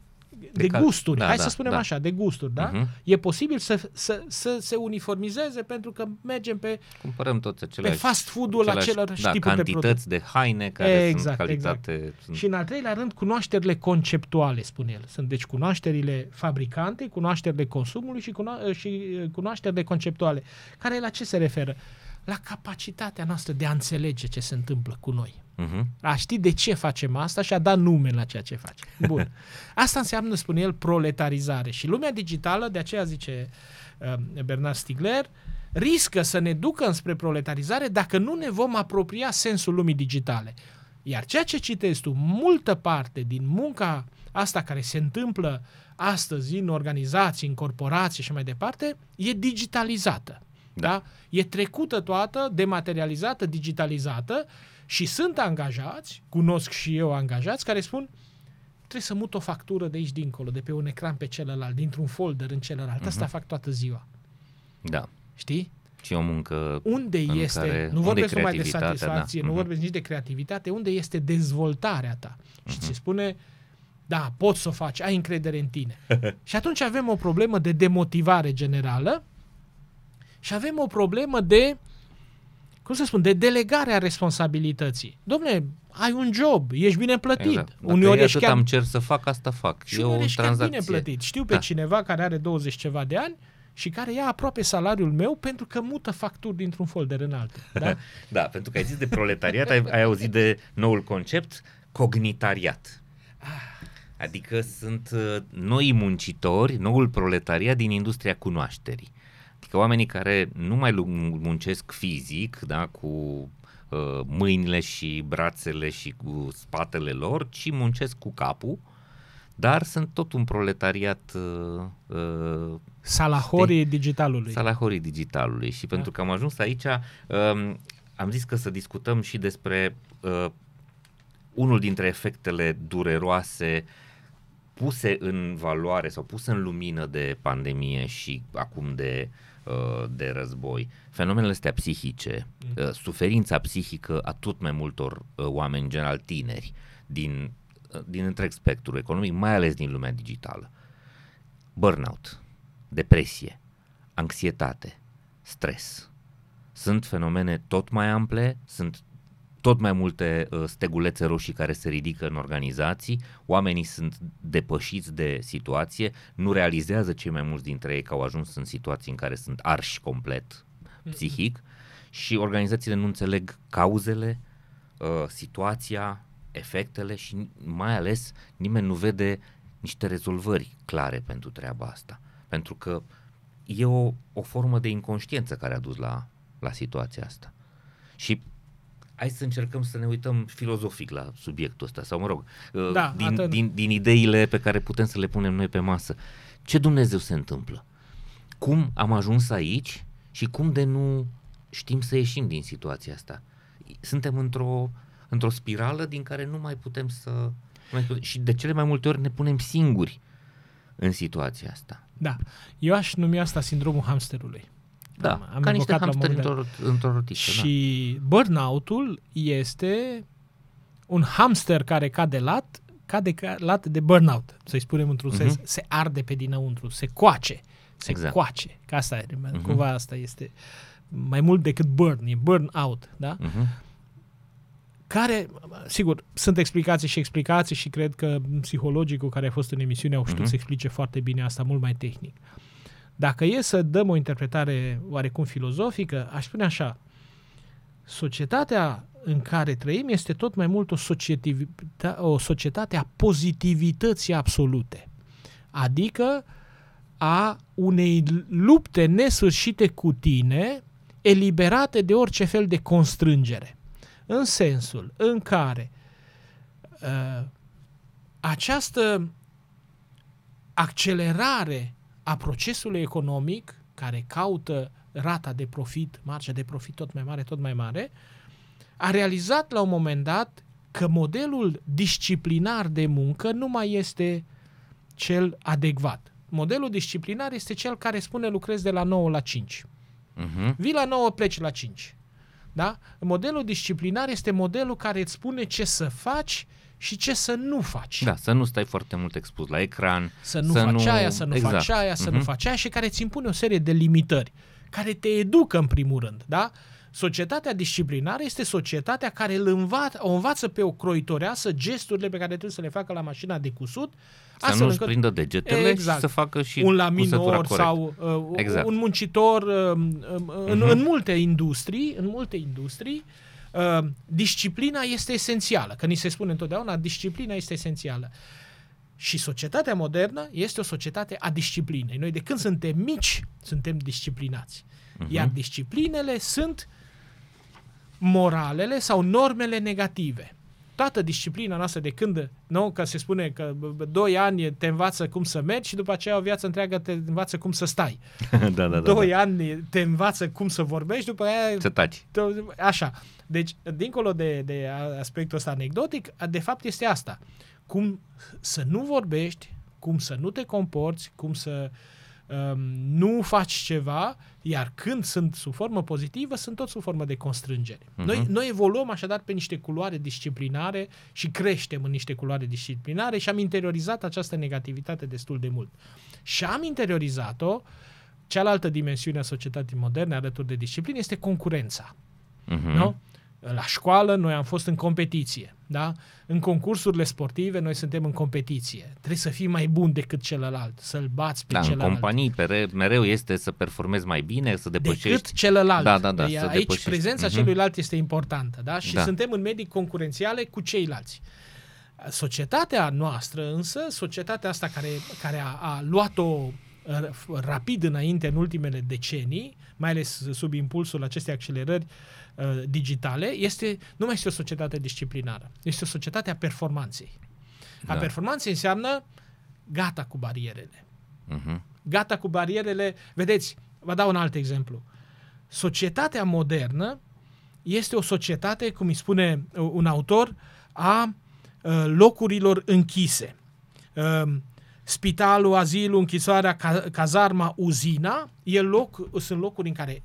de, ca- gusturi. da, Hai da, să spunem da. așa, de gusturi, da? Mhm. E posibil să, să, să se uniformizeze pentru că mergem pe, Cumpărăm toți pe aceleași, fast food-ul același da, tipuri de produse. cantități de, haine care Exact, sunt calitate. Sunt, Și în al treilea rând, cunoașterile conceptuale, spune el. Sunt deci cunoașterile fabricante, cunoașterile consumului și, cuno- și uh, cunoașterile conceptuale. Care la ce se referă? La capacitatea noastră de a înțelege ce se întâmplă cu noi. Mhm. A ști de ce facem asta și a da nume la ceea ce facem. Bun. Asta înseamnă, spune el, proletarizare. Și lumea digitală, de aceea zice uh, Bernard Stiegler, riscă să ne ducă înspre proletarizare dacă nu ne vom apropia sensul lumii digitale. Iar ceea ce citezi tu, multă parte din munca asta care se întâmplă astăzi în organizații, în corporații și mai departe, e digitalizată. Da. da? E trecută toată, dematerializată, digitalizată și sunt angajați, cunosc și eu angajați, care spun trebuie să mut o factură de aici dincolo, de pe un ecran pe celălalt, dintr-un folder în celălalt. Asta fac toată ziua. Da. Știi? Și o muncă Unde în este, care- nu unde vorbesc e numai de creativitatea, satisfacție, da. nu Mhm. vorbesc nici de creativitate, unde este dezvoltarea ta. Și ți se spune, da, poți să o faci, ai încredere în tine. și atunci avem o problemă de demotivare generală și avem o problemă de, cum să spun, de delegare a responsabilității. Domne, ai un job, ești bine plătit. Exact. Dacă Uneori e ești atât chiar am cer să fac, asta fac. și e o uneori ești chiar tranzacție. bine plătit. Știu pe Da. cineva care are 20 ceva de ani și care ia aproape salariul meu pentru că mută facturi dintr-un folder în altul. Da? Da, pentru că ai zis de proletariat, ai, ai auzit de noul concept, cognitariat. Adică sunt uh, noi muncitori, noul proletariat din industria cunoașterii. Adică oamenii care nu mai lu- muncesc fizic, da, cu uh, mâinile și brațele și cu spatele lor, ci muncesc cu capul, dar sunt tot un proletariat uh, uh, Salahorii digitalului. salahorii digitalului. Și pentru că am ajuns aici, um, am zis că să discutăm și despre uh, unul dintre efectele dureroase puse în valoare sau puse în lumină de pandemie și acum de, uh, de război. Fenomenele astea psihice, uh, suferința psihică a tot mai multor uh, oameni, în general tineri, din, uh, din întreg spectrul economic, mai ales din lumea digitală. Burnout, depresie, anxietate, stres. Sunt fenomene tot mai ample, sunt tot mai multe uh, stegulețe roșii care se ridică în organizații, oamenii sunt depășiți de situație, nu realizează cei mai mulți dintre ei că au ajuns în situații în care sunt arși complet psihic și organizațiile nu înțeleg cauzele, uh, situația, efectele și mai ales nimeni nu vede niște rezolvări clare pentru treaba asta. Pentru că e o, o formă de inconștiență care a dus la, la situația asta. Și hai să încercăm să ne uităm filozofic la subiectul ăsta, sau mă rog, uh, Da, din, atât. din, din ideile pe care putem să le punem noi pe masă. Ce Dumnezeu se întâmplă? Cum am ajuns aici și cum de nu știm să ieșim din situația asta? Suntem într-o, într-o spirală din care nu mai putem să... nu mai putem- Și de cele mai multe ori ne punem singuri în situația asta. Da. Eu aș numi asta sindromul hamsterului. Da, Am- am ca niște evocat la un hamsteri moment într-o, într-o rotiță. da. Și burnout-ul este un hamster care cade lat, cade ca lat de burnout, să-i spunem într-un Mhm. sens, se arde pe dinăuntru, se coace, se Exact. coace, că asta e, Mhm. cumva asta este mai mult decât burn, e burn out, da? Mhm. care, sigur, sunt explicații și explicații și cred că psihologicul care a fost în emisiune au știut Mhm. să explice foarte bine asta, mult mai tehnic. Dacă e să dăm o interpretare oarecum filozofică, aș spune așa, societatea în care trăim este tot mai mult o, societivi- o societate a pozitivității absolute. Adică a unei lupte nesfârșite cu tine, eliberate de orice fel de constrângere. În sensul în care uh, această accelerare a procesului economic care caută rata de profit, marja de profit tot mai mare, tot mai mare, a realizat la un moment dat că modelul disciplinar de muncă nu mai este cel adecvat. Modelul disciplinar este cel care spune lucrezi de la 9 la 5. Uh-huh. Vii la 9, pleci la 5. Da? Modelul disciplinar este modelul care îți spune ce să faci și ce să nu faci. Da, să nu stai foarte mult expus la ecran. Să nu să faci nu... aia, să nu exact. faci aia, să uh-huh. nu faci aia și care îți impune o serie de limitări, care te educă în primul rând. Da? Societatea disciplinară este societatea care îl învață, o învață pe o croitoreasă gesturile pe care trebuie să le facă la mașina de cusut. Să nu-și încât... prindă degetele exact. și să facă și Un laminor sau uh, exact. un muncitor uh, în, uh-huh. în multe industrii, în multe industrii, uh, disciplina este esențială. Că ni se spune întotdeauna, disciplina este esențială. Și societatea modernă este o societate a disciplinei. Noi de când suntem mici, suntem disciplinați. Uh-huh. Iar disciplinele sunt uh, moralele sau normele negative. Toată disciplina noastră de când, nu, că se spune că doi ani te învață cum să mergi și după aceea o viață întreagă te învață cum să stai. da, da, da, doi da. ani te învață cum să vorbești, după aia... Să taci. Așa. Deci, dincolo de, de aspectul ăsta anecdotic, de fapt este asta. Cum să nu vorbești, cum să nu te comporți, cum să um, nu faci ceva iar când sunt sub formă pozitivă, sunt tot sub formă de constrângere. Uh-huh. Noi, noi evoluăm așadar pe niște culoare disciplinare și creștem în niște culoare disciplinare și am interiorizat această negativitate destul de mult. Și am interiorizat-o, cealaltă dimensiune a societății moderne alături de disciplină este concurența. Uh-huh. Nu? La școală noi am fost în competiție. Da? În concursurile sportive noi suntem în competiție. Trebuie să fii mai bun decât celălalt, să-l bați pe da, celălalt. în companii pere, mereu este să performezi mai bine, să depășești... Decât celălalt. Da, da, da, Aici să depășești. prezența uh-huh. celuilalt este importantă. Da? Și da. suntem în medii concurențiale cu ceilalți. Societatea noastră însă, societatea asta care, care a, a luat-o uh, rapid înainte în ultimele decenii, mai ales sub impulsul acestei accelerări uh, Uh, digitale, este, nu mai este o societate disciplinară. Este o societate a performanței. Da. A performanței înseamnă gata cu barierele. Uh-huh. Gata cu barierele. Vedeți, vă dau un alt exemplu. Societatea modernă este o societate, cum îi spune un autor, a uh, locurilor închise. Uh, spitalul, azilul, închisoarea, cazarma, uzina, e loc, sunt locuri în care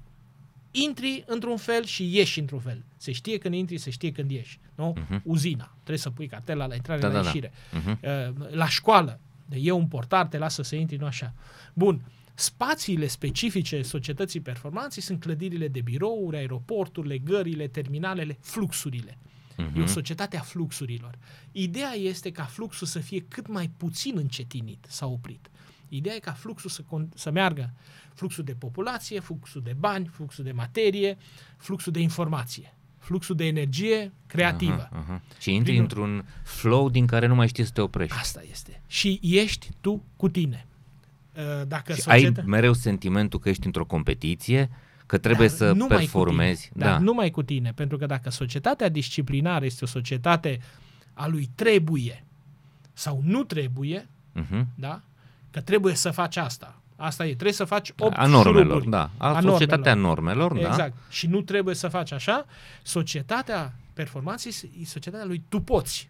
intri într-un fel și ieși într-un fel. Se știe când intri, se știe când ieși. Nu? Uh-huh. Uzina. Trebuie să pui cartela la intrare, da, la da, da. ieșire. Da. Uh-huh. La școală. E un portar, te lasă să intri, nu așa. Bun. Spațiile specifice societății performanței sunt clădirile de birouri, aeroporturile, gările, terminalele, fluxurile. Uh-huh. E o mhm. societate a fluxurilor. Ideea este ca fluxul să fie cât mai puțin încetinit sau oprit. Ideea e ca fluxul să, să meargă fluxul de populație, fluxul de bani, fluxul de materie, fluxul de informație, fluxul de energie creativă. Aha, aha. Și intri Prin... într-un flow din care nu mai știi să te oprești. Asta este. Și ești tu cu tine. Uh, dacă și societă... ai mereu sentimentul că ești într-o competiție, că trebuie dar să numai performezi. Cu tine, da. numai cu tine, pentru că dacă societatea disciplinară este o societate a lui trebuie sau nu trebuie, uh-huh. da? că trebuie să faci asta, Asta e, trebuie să faci 8 A normelor, șuruburi. da. A, a societatea normelor, normelor, exact. da. Și nu trebuie să faci așa. Societatea performanței e societatea lui tu poți.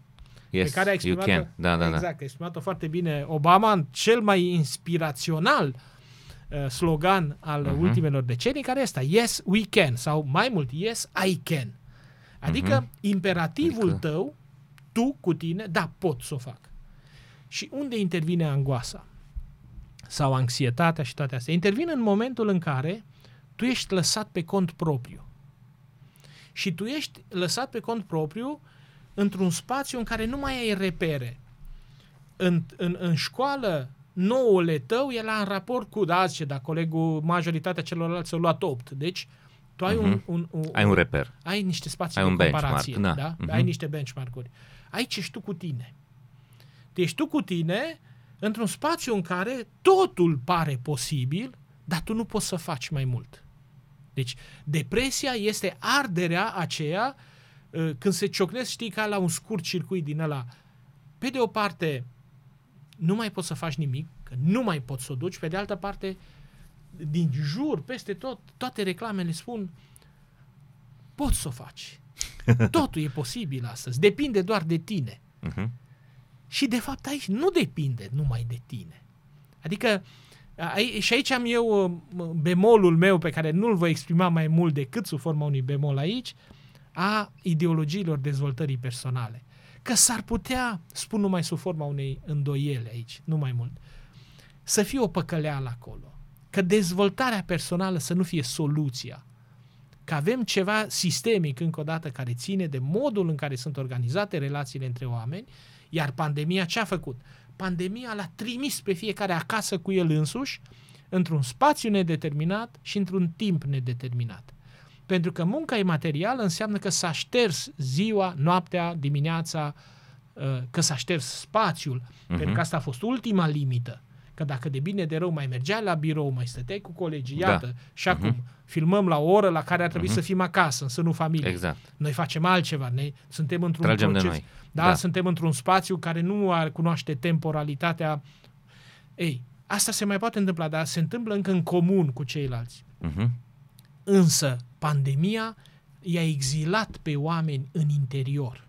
Yes, pe care a exprimat you can. Da, da, exact, da. a exprimat-o foarte bine Obama în cel mai inspirațional uh, slogan al uh-huh. ultimelor decenii, care este Yes, we can, sau mai mult, Yes, I can. Adică uh-huh. imperativul adică... tău, tu cu tine, da, pot să o fac. Și unde intervine angoasa? Sau anxietatea și toate astea, intervin în momentul în care tu ești lăsat pe cont propriu. Și tu ești lăsat pe cont propriu într-un spațiu în care nu mai ai repere. În, în, în școală, noule tău e la în raport cu, da, zice, da, colegul, majoritatea celorlalți au luat 8. Deci, tu ai, uh-huh. un, un, un, ai un reper. Ai niște spații ai de un comparație. Da? da? Uh-huh. Ai niște benchmark-uri. Aici ești tu cu tine. Ești tu cu tine într-un spațiu în care totul pare posibil, dar tu nu poți să faci mai mult. Deci, depresia este arderea aceea uh, când se ciocnesc, știi, ca la un scurt circuit din ăla. Pe de o parte, nu mai poți să faci nimic, că nu mai poți să o duci. Pe de altă parte, din jur, peste tot, toate reclamele spun poți să o faci. Totul e posibil astăzi. Depinde doar de tine. Uh-huh. Și de fapt aici nu depinde numai de tine. Adică ai, și aici am eu uh, bemolul meu pe care nu-l voi exprima mai mult decât sub forma unui bemol aici, a ideologiilor dezvoltării personale. Că s-ar putea, spun numai sub forma unei îndoiele aici, nu mai mult, să fie o păcăleală acolo. Că dezvoltarea personală să nu fie soluția. Că avem ceva sistemic, încă o dată, care ține de modul în care sunt organizate relațiile între oameni, iar pandemia ce a făcut? Pandemia l-a trimis pe fiecare acasă cu el însuși, într-un spațiu nedeterminat și într-un timp nedeterminat. Pentru că munca imaterială înseamnă că s-a șters ziua, noaptea, dimineața, uh, că s-a șters spațiul, uh-huh. pentru că asta a fost ultima limită. Că dacă de bine de rău mai mergeai la birou, mai stăteai cu colegii, da. iată, și acum uh-huh. filmăm la o oră la care ar trebui uh-huh. să fim acasă, în sânul familiei. Exact. Noi facem altceva, ne, suntem într-un Tragem proces, de noi. Da, Da. suntem într-un spațiu care nu ar cunoaște temporalitatea. Ei, asta se mai poate întâmpla, dar se întâmplă încă în comun cu ceilalți. Uh-huh. Însă, pandemia i-a exilat pe oameni în interior.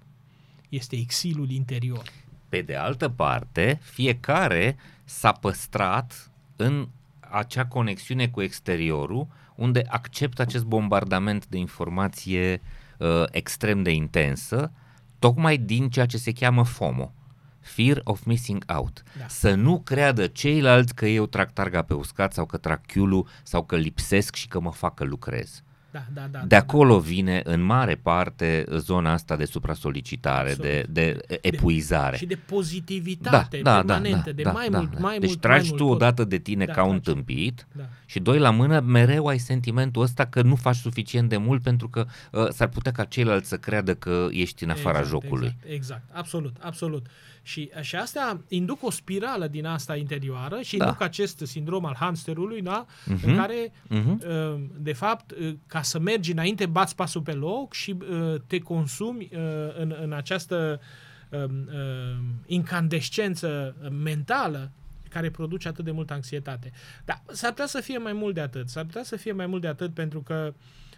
Este exilul interior. Pe de altă parte, fiecare s-a păstrat în acea conexiune cu exteriorul, unde acceptă acest bombardament de informație uh, extrem de intensă, tocmai din ceea ce se cheamă FOMO. Fear of missing out. Da. Să nu creadă ceilalți că eu trag targa pe uscat sau că trag chiulul sau că lipsesc și că mă fac că lucrez. Da, da, da. De da, acolo vine în mare parte zona asta de supra-solicitare, de, Absolut. de epuizare. Da. Și de pozitivitate da, da, permanentă, da, de da, mai da, mult, da. mai deci mult, tragi mai tu mult, odată de tine Da, ca un tragi. tâmpit Da. și doi la mână mereu ai sentimentul ăsta că nu faci suficient de mult pentru că uh, s-ar putea ca ceilalți să creadă că ești în afara exact, jocului. Exact, exact, absolut, absolut. Și, și astea induc o spirală din asta interioară și Da. induc acest sindrom al hamsterului, da? Mhm. în care, Mhm. uh, de fapt, uh, ca să mergi înainte, bați pasul pe loc și uh, te consumi uh, în, în această um, uh, incandescență mentală care produce atât de multă anxietate. Dar s-ar putea să fie mai mult de atât. S-ar putea să fie mai mult de atât pentru că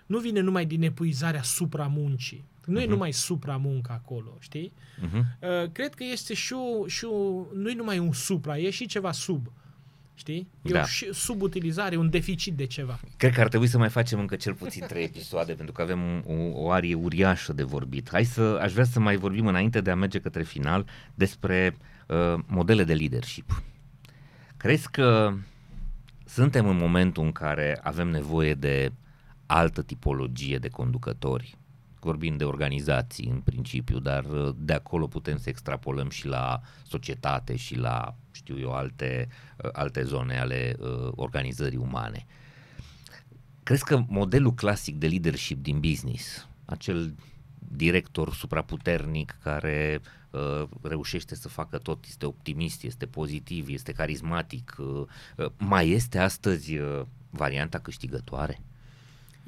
nu vine numai din epuizarea supramuncii. Nu e Mhm. numai supramuncă acolo, știi? Mhm. Uh, cred că este și, o, și o, nu e numai un supra, e și ceva sub. Știi? E Da. o și- subutilizare, un deficit de ceva. Cred că ar trebui să mai facem încă cel puțin trei episoade pentru că avem o, o arie uriașă de vorbit. Hai să, aș vrea să mai vorbim înainte de a merge către final despre uh, modele de leadership. Crezi că suntem în momentul în care avem nevoie de altă tipologie de conducători? Vorbim de organizații în principiu, dar uh, de acolo putem să extrapolăm și la societate și la, știu eu, alte, uh, alte zone ale uh, organizării umane. Crezi că modelul clasic de leadership din business, acel director supraputernic care uh, reușește să facă tot, este optimist, este pozitiv, este carismatic, uh, uh, mai este astăzi uh, varianta câștigătoare?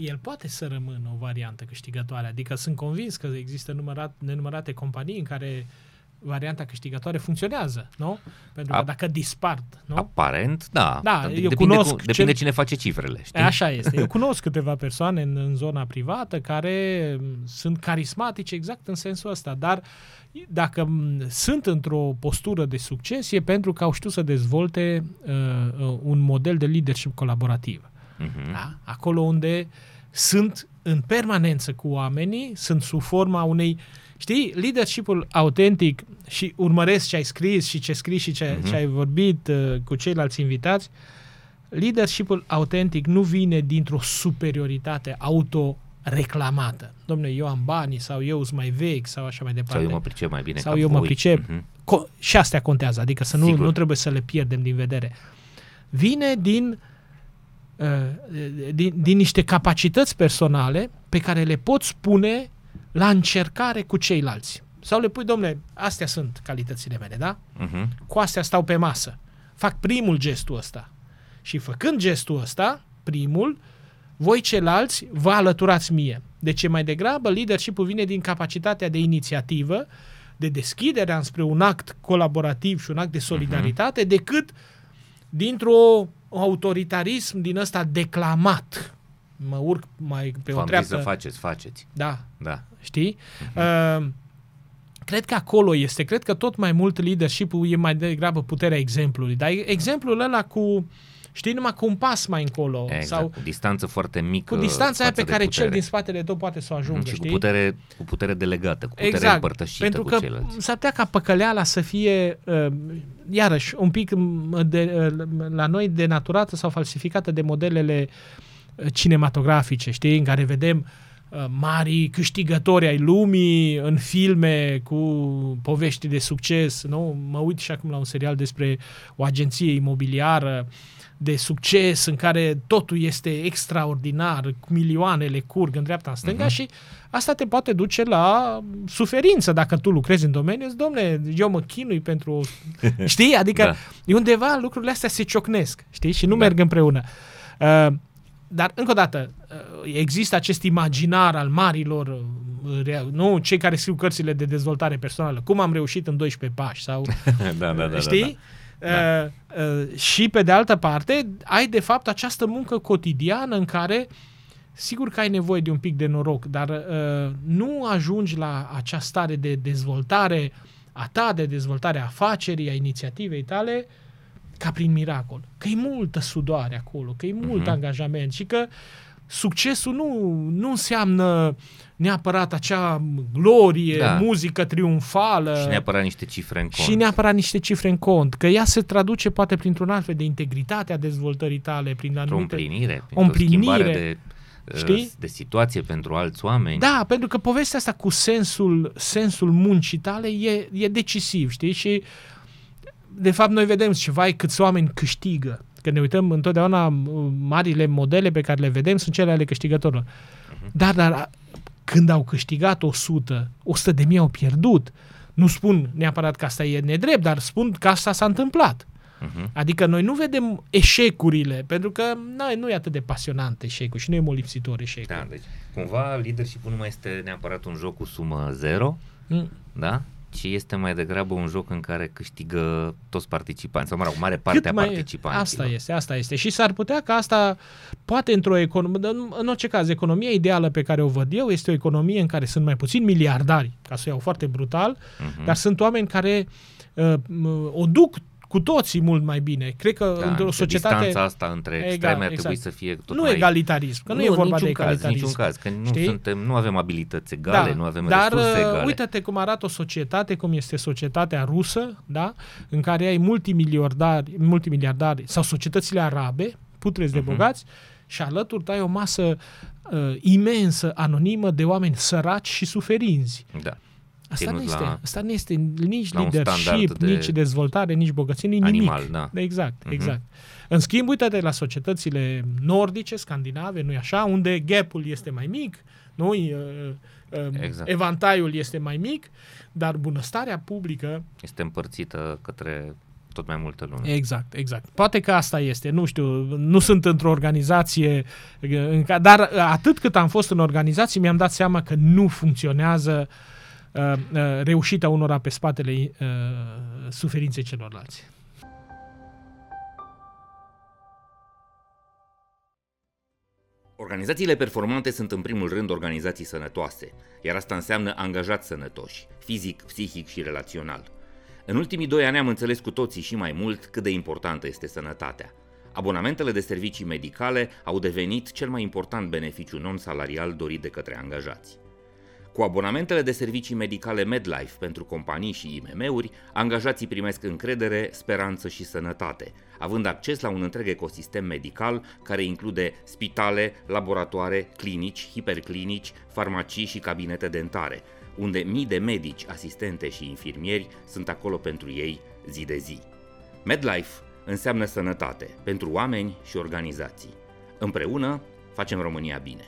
El poate să rămână o variantă câștigătoare, adică sunt convins că există numărat, nenumărate companii în care varianta câștigătoare funcționează, nu? Pentru că A- dacă dispart, nu? Aparent, da. Da, Dar eu depinde, cunosc cu, depinde cel- cine face cifrele, știi? E, Așa este. Eu cunosc câteva persoane în, în zona privată care m, sunt carismatice exact în sensul ăsta, dar dacă m, sunt într-o postură de succes e pentru că au știut să dezvolte uh, uh, un model de leadership colaborativ. Mhm. Da? Acolo unde sunt în permanență cu oamenii, sunt sub forma unei Știi, leadership-ul autentic și urmăresc ce ai scris și ce scris și ce, Mhm. ce ai vorbit uh, cu ceilalți invitați, leadership-ul autentic nu vine dintr-o superioritate auto-reclamată. Domnule, eu am banii sau eu sunt mai vechi sau așa mai departe. Sau eu mă pricep mai bine Sau ca eu mă voi. pricep. Mhm. Co- și astea contează, adică să nu, Sigur. nu trebuie să le pierdem din vedere. Vine din, uh, din, din niște capacități personale pe care le poți pune la încercare cu ceilalți. Sau le pui, domnule, astea sunt calitățile mele, da? Mhm. Cu astea stau pe masă. Fac primul gestul ăsta. Și făcând gestul ăsta, primul, voi ceilalți vă alăturați mie. Deci e mai degrabă leadership-ul vine din capacitatea de inițiativă, de deschidere spre un act colaborativ și un act de solidaritate, decât dintr-o autoritarism din ăsta declamat. Mă urc mai pe o V-am zis treaptă. să faceți, faceți. Da, Da. știi? Uh, cred că acolo este, cred că tot mai mult leadership-ul e mai degrabă puterea exemplului, dar exemplul ăla cu, știi, numai cu un pas mai încolo Exact. sau cu distanță foarte mică. cu distanța aia față pe de care putere. cel din spatele tău poate să o ajungă, și cu știi? putere, cu putere delegată, cu putere exact, împărtășită pentru cu că ceilalți. s-ar putea ca păcăleala să fie, uh, iarăși, un pic m, de, uh, la noi denaturată sau falsificată de modelele uh, cinematografice, știi, în care vedem uh, mari câștigători ai lumii în filme cu povești de succes, nu? Mă uit și acum la un serial despre o agenție imobiliară de succes în care totul este extraordinar, cu milioanele curg în dreapta în stânga Mhm. și asta te poate duce la suferință dacă tu lucrezi în domeniu. Zici, Domne, eu mă chinui pentru... Știi? Adică Da. e undeva lucrurile astea se ciocnesc, știi? Și nu Da. merg împreună. Uh, dar, încă o dată, uh, există acest imaginar al marilor, uh, rea- nu cei care scriu cărțile de dezvoltare personală, cum am reușit în 12 pași sau da, da, da, știi? Da, Uh, uh, și pe de altă parte, ai de fapt această muncă cotidiană în care sigur că ai nevoie de un pic de noroc, dar uh, nu ajungi la acea stare de dezvoltare a ta, de dezvoltare a afacerii, a inițiativei tale, ca prin miracol. Că e multă sudoare acolo, că e mult Mhm. angajament și că succesul nu, nu înseamnă neapărat acea glorie, Da. muzică triumfală. Și neapărat niște cifre în cont. Și neapărat niște cifre în cont, că ea se traduce poate printr-un alt fel de integritate a dezvoltării tale, prin o anumite... împlinire, o împlinire, o schimbare de, uh, știi? de situație pentru alți oameni. Da, pentru că povestea asta cu sensul, sensul muncii tale e, e decisiv, știi? Și de fapt noi vedem și vai câți oameni câștigă. Când ne uităm întotdeauna m- marile modele pe care le vedem sunt cele ale câștigătorilor. Dar, dar a- când au câștigat 100, 100 de mii au pierdut. Nu spun neapărat că asta e nedrept, dar spun că asta s-a întâmplat. Mhm. Adică noi nu vedem eșecurile, pentru că na, nu e atât de pasionant eșecul și nu e molipsitor eșecul. Da, deci cumva leadership-ul nu mai este neapărat un joc cu sumă zero, Mm. da? Ci este mai degrabă un joc în care câștigă toți participanții, sau mă rog, mare parte a participanților. Asta este, asta este. Și s-ar putea ca asta, poate într-o economie, dar în- în orice caz, economia ideală pe care o văd eu este o economie în care sunt mai puțini miliardari, ca să o iau foarte brutal, Mhm. dar sunt oameni care uh, m- o duc cu toții mult mai bine. Cred că Da, într-o de societate... Distanța asta între Egal, extreme ar trebui exact. să fie tot nu mai... egalitarism, că nu, e vorba niciun de caz, egalitarism. niciun caz, că nu, Știi? suntem, nu avem abilități egale, nu avem dar resurse uh, egale. uite-te cum arată o societate, cum este societatea rusă, da? în care ai multimiliardari, multimiliardari sau societățile arabe, putrezi de Mhm. bogați, și alături ai o masă uh, imensă, anonimă, de oameni săraci și suferinzi. Da. Asta nu, Ținuți este, la- asta nu este nici la un leadership, standard de- nici dezvoltare, nici bogăție, nici Animal, nimic. da. Exact, Mhm. exact. În schimb, uite-te la societățile nordice, scandinave, nu-i așa, unde gapul este mai mic, nu uh, uh, Exact. evantaiul este mai mic, dar bunăstarea publică, Este împărțită către tot mai multă lume. exact, exact. Poate că asta este, nu știu, nu sunt într-o organizație, uh, în ca, dar uh, atât cât am fost în organizație, mi-am dat seama că nu funcționează uh, uh, reușita unora pe spatele uh, suferinței celorlalți. Organizațiile performante sunt în primul rând organizații sănătoase, iar asta înseamnă angajați sănătoși, fizic, psihic și relațional. În ultimii doi ani am înțeles cu toții și mai mult cât de importantă este sănătatea. Abonamentele de servicii medicale au devenit cel mai important beneficiu non-salarial dorit de către angajați. Cu abonamentele de servicii medicale MedLife pentru companii și IMM-uri, angajații primesc încredere, speranță și sănătate, având acces la un întreg ecosistem medical care include spitale, laboratoare, clinici, hiperclinici, farmacii și cabinete dentare, unde mii de medici, asistente și infirmieri sunt acolo pentru ei zi de zi. MedLife înseamnă sănătate pentru oameni și organizații. Împreună facem România bine.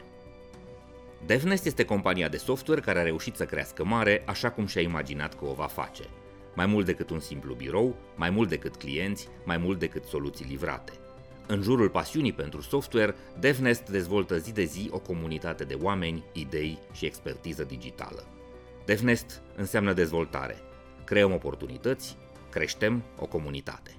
DevNest este compania de software care a reușit să crească mare așa cum și-a imaginat că o va face. Mai mult decât un simplu birou, mai mult decât clienți, mai mult decât soluții livrate. În jurul pasiunii pentru software, DevNest dezvoltă zi de zi o comunitate de oameni, idei și expertiză digitală. DevNest înseamnă dezvoltare. Creăm oportunități, creștem o comunitate.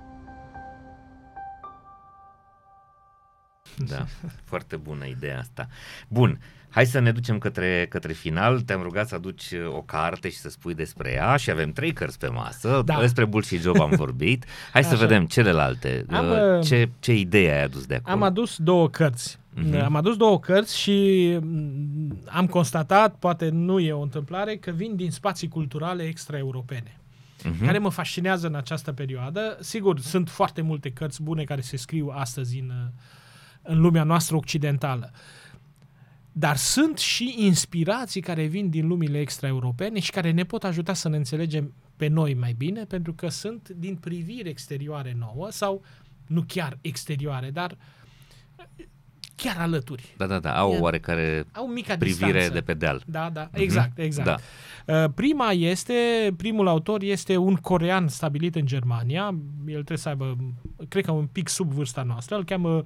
Da, foarte bună ideea asta. Bun, hai să ne ducem către, către final. Te-am rugat să aduci o carte și să spui despre ea și avem trei cărți pe masă. Da. Despre Bull și Job am vorbit. Hai să Așa. vedem celelalte. Am, Uh, uh, Ce, ce idee ai adus de acolo? Am adus două cărți. Mhm. Am adus două cărți și mm, am constatat, poate nu e o întâmplare, că vin din spații culturale extraeuropene. Mhm. care mă fascinează în această perioadă. Sigur, sunt foarte multe cărți bune care se scriu astăzi în, în lumea noastră occidentală. Dar sunt și inspirații care vin din lumile extraeuropene și care ne pot ajuta să ne înțelegem pe noi mai bine, pentru că sunt din priviri exterioare nouă sau nu chiar exterioare, dar chiar alături. Da, da, da, au E- o oarecare Au mica privire distanță. de pe deal. Da, da, exact, exact. Da. Uh, Prima este, primul autor este un corean stabilit în Germania. El trebuie să aibă, cred că un pic sub vârsta noastră. Îl cheamă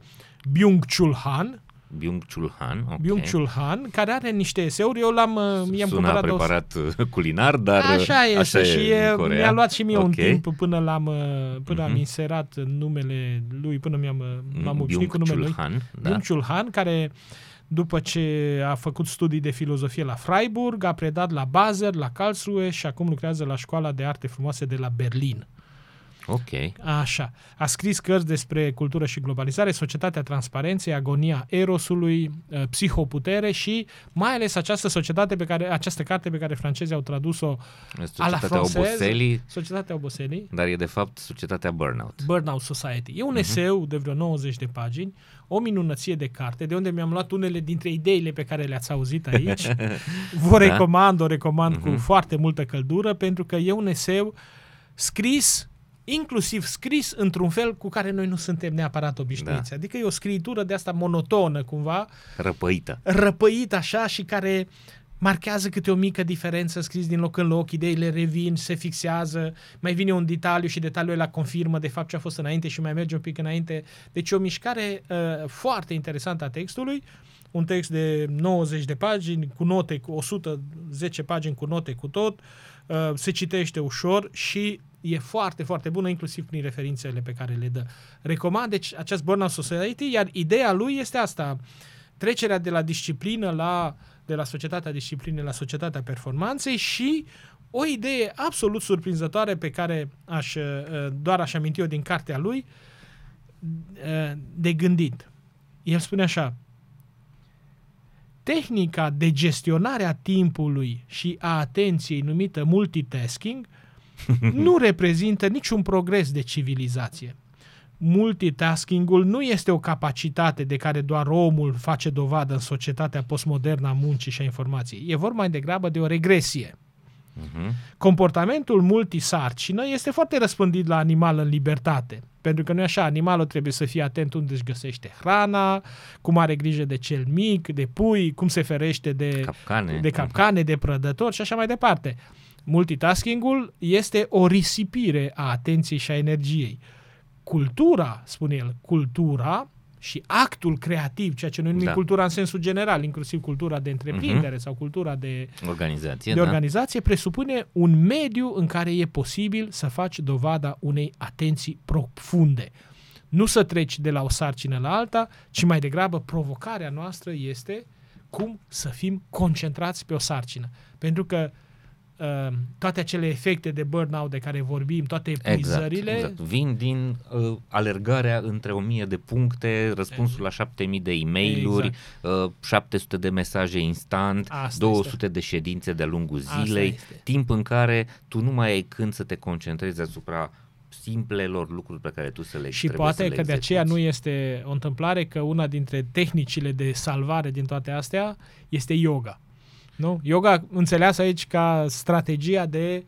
Byung-Chul Han. Byung-Chul Han. ok. Byung-Chul Han, care are niște eseuri. Eu l-am, uh, i-am Sună cumpărat două- preparat uh, culinar, dar uh, Așa este așa și e e, în Coreea. mi-a luat și mie un Ok. timp până l-am uh, până am Mhm. inserat numele lui, până mi-am uh, m-am obișnuit cu numele lui. Byung-Chul Han, da. Byung-Chul Han, care după ce a făcut studii de filozofie la Freiburg, a predat la Basel, la Karlsruhe și acum lucrează la Școala de Arte Frumoase de la Berlin. Ok. Așa. A scris cărți despre cultură și globalizare, societatea transparenței, agonia erosului, uh, psihoputere și mai ales această societate pe care, această carte pe care francezii au tradus-o a la Societatea francez, oboselii, Societatea Oboselii, dar e de fapt societatea burnout. Burnout Society. E un Mhm. eseu de vreo 90 de pagini, o minunăție de carte, de unde mi-am luat unele dintre ideile pe care le-ați auzit aici. Vă Da. recomand, o recomand cu Mhm. foarte multă căldură, pentru că e un eseu scris inclusiv scris într-un fel cu care noi nu suntem neapărat obișnuiți. Da. Adică e o scritură de asta monotonă cumva, Răpăită. răpăit așa și care marchează câte o mică diferență scris din loc în loc, ideile revin, se fixează, mai vine un detaliu și detaliul ăla confirmă de fapt ce a fost înainte și mai merge un pic înainte. Deci e o mișcare uh, foarte interesantă a textului, un text de 90 de pagini, cu note, cu 110 pagini cu note cu tot, uh, se citește ușor și e foarte, foarte bună, inclusiv prin referințele pe care le dă. Recomand, deci, acest Burnout Society, iar ideea lui este asta, trecerea de la disciplină la, de la societatea disciplinei la societatea performanței și o idee absolut surprinzătoare pe care aș, uh, doar aș aminti eu din cartea lui, uh, de gândit. El spune așa, tehnica de gestionare a timpului și a atenției numită multitasking nu reprezintă niciun progres de civilizație. Multitaskingul nu este o capacitate de care doar omul face dovadă în societatea postmodernă a muncii și a informației. E vorba mai degrabă de o regresie. Mhm. Comportamentul multisarcină este foarte răspândit la animal în libertate. Pentru că nu e așa, animalul trebuie să fie atent unde își găsește hrana, cum are grijă de cel mic, de pui, cum se ferește de Capcane. de capcane, de prădători și așa mai departe. Multitaskingul este o risipire a atenției și a energiei. Cultura, spune el, cultura și actul creativ, ceea ce noi numim Da. cultura în sensul general, inclusiv cultura de întreprindere sau cultura de, Organizație, de da. organizație, presupune un mediu în care e posibil să faci dovada unei atenții profunde. Nu să treci de la o sarcină la alta, ci mai degrabă provocarea noastră este cum să fim concentrați pe o sarcină. Pentru că uh, toate acele efecte de burnout de care vorbim, toate Exact, epuizările, exact. Vin din uh, alergarea între 1000 de puncte, răspunsul la 7000 de e-mail-uri, uh, 700 de mesaje instant, Asta 200 este. de ședințe de-a lungul Asta zilei, este. timp în care tu nu mai ai când să te concentrezi asupra simplelor lucruri pe care tu să le Și trebuie poate să le că de aceea execuți. nu este o întâmplare că una dintre tehnicile de salvare din toate astea este yoga. Nu? Yoga înțeleasă aici ca strategia de,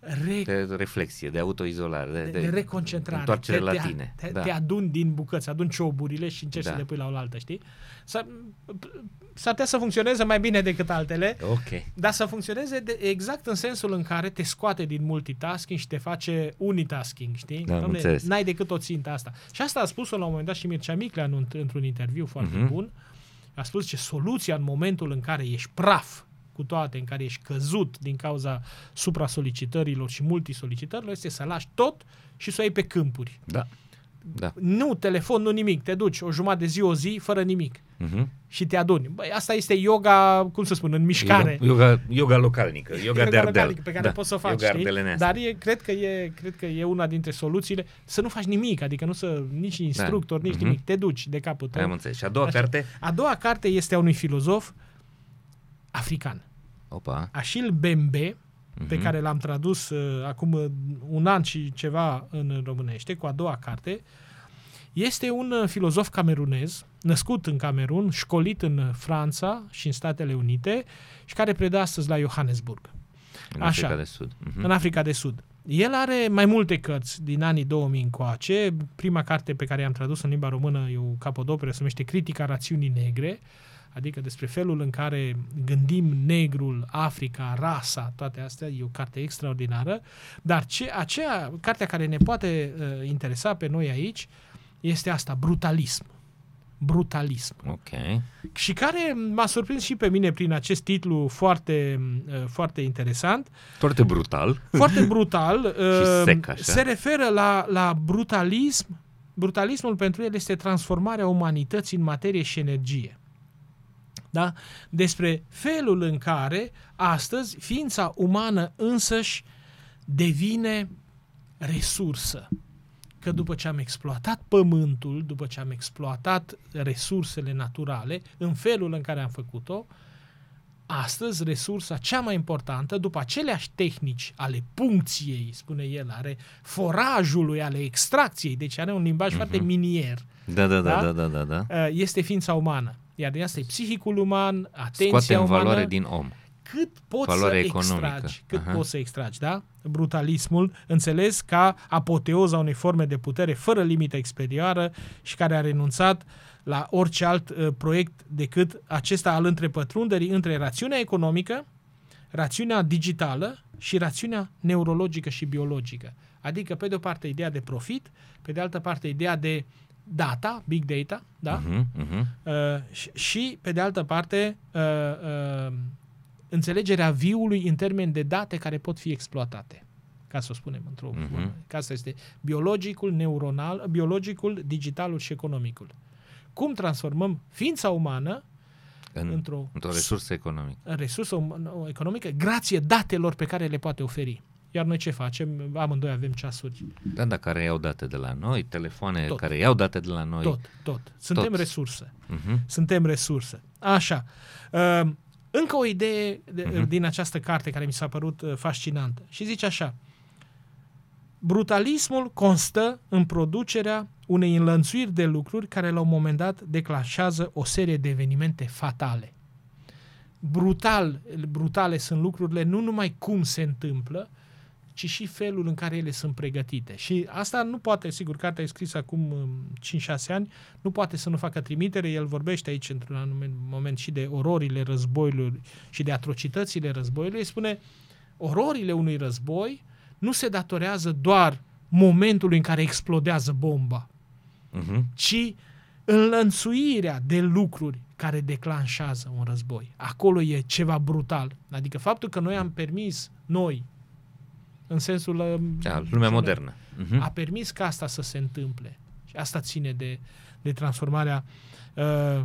re, de reflexie, de autoizolare, de, de, de reconcentrare. întoarcere te, la te, tine. Te, da. te aduni din bucăți, aduni cioburile și încerci Da. să le pui la oaltă, știi? S-ar, s-ar putea să funcționeze mai bine decât altele, Ok. dar să funcționeze de, exact în sensul în care te scoate din multitasking și te face unitasking, știi? Da, am înțeles. n-ai decât o țintă asta. Și asta a spus-o la un moment dat și Mircea Miclean în- într-un interviu foarte Mhm. bun. A spus ce soluția în momentul în care ești praf cu toate, în care ești căzut din cauza supra-solicitărilor și multisolicitărilor, este să lași tot și să o iei pe câmpuri. Da. Da. Nu telefon, nu nimic. Te duci o jumătate de zi, o zi, fără nimic. Mhm. Și te aduni. Băi, asta este yoga, cum să spun, în mișcare. Yoga, yoga, yoga localnică, yoga, de ardel. localnică pe care da. poți să o faci, yoga știi? ardelenească. Dar e, cred, că e, cred că e una dintre soluțiile să nu faci nimic, adică nu să nici instructor, nici Mhm. nimic. Te duci de capul tău. Am înțeles. Și a doua Așa. carte? A doua carte este a unui filozof african, Opa. Achille Bembe, pe Mhm. care l-am tradus uh, acum uh, un an și ceva în românește, cu a doua carte. Este un uh, filozof camerunez, născut în Camerun, școlit în uh, Franța și în Statele Unite și care predă astăzi la Johannesburg. În Așa. Africa de Sud. Mhm. în Africa de Sud. El are mai multe cărți din anii 2000 încoace. Prima carte pe care i-am tradus în limba română e o capodoperă, se numește Critica rațiunii negre, adică despre felul în care gândim negrul, Africa, rasa, toate astea, e o carte extraordinară, dar ce, aceea, cartea care ne poate uh, interesa pe noi aici este asta, brutalism. Brutalism Ok. și care m-a surprins și pe mine prin acest titlu foarte, uh, foarte interesant, Foarte brutal. foarte brutal. uh, sec, așa. Se referă la, la brutalism. Brutalismul pentru el este transformarea umanității în materie și energie. Da? Despre felul în care astăzi ființa umană însăși devine resursă. Că după ce am exploatat pământul, după ce am exploatat resursele naturale, în felul în care am făcut-o, astăzi resursa cea mai importantă, după aceleași tehnici ale puncției, spune el, are forajului, ale extracției, deci are un limbaj foarte minier, Da, da, da, Da? da, da, da. da. uh, este ființa umană. Iar din asta e psihicul uman, atenția Scoate în umană, valoare din om. cât poți valoare să economică. extragi, cât Aha. poți să extragi, da? Brutalismul, înțeles ca apoteoza unei forme de putere fără limită exterioară și care a renunțat la orice alt uh, proiect decât acesta al întrepătrunderii între rațiunea economică, rațiunea digitală și rațiunea neurologică și biologică. Adică, pe de o parte, ideea de profit, pe de altă parte, ideea de data, big data, da? Mhm, mhm. Uh, și, și, pe de altă parte, uh, uh, înțelegerea viului în termeni de date care pot fi exploatate. Ca să o spunem într-o Mhm. formă. Că asta este biologicul, neuronal, biologicul, digitalul și economicul. Cum transformăm ființa umană În, într-o într-o resursă economică. resursă um- economică grație datelor pe care le poate oferi. Iar noi ce facem? Amândoi avem ceasuri. Da, da, care iau date de la noi, telefoane Tot. care iau date de la noi. Tot, tot. Suntem Tot. resursă. Mhm. Suntem resursă. Așa. Uh, încă o idee de, Mhm. din această carte care mi s-a părut uh, fascinantă. Și zice așa. Brutalismul constă în producerea unei înlănțuiri de lucruri care la un moment dat declanșează o serie de evenimente fatale. Brutal, brutale sunt lucrurile nu numai cum se întâmplă, ci și felul în care ele sunt pregătite. Și asta nu poate, sigur, cartea e scrisă acum um, 5-6 ani, nu poate să nu facă trimitere, el vorbește aici într-un anumit moment și de ororile războiului și de atrocitățile războiului, îi spune ororile unui război nu se datorează doar momentului în care explodează bomba, Mhm. ci înlănțuirea de lucruri care declanșează un război. Acolo e ceva brutal. Adică faptul că noi am permis, noi, în sensul... uh, Da, lumea general, modernă. Mhm. a permis ca asta să se întâmple. Și asta ține de, de transformarea, uh,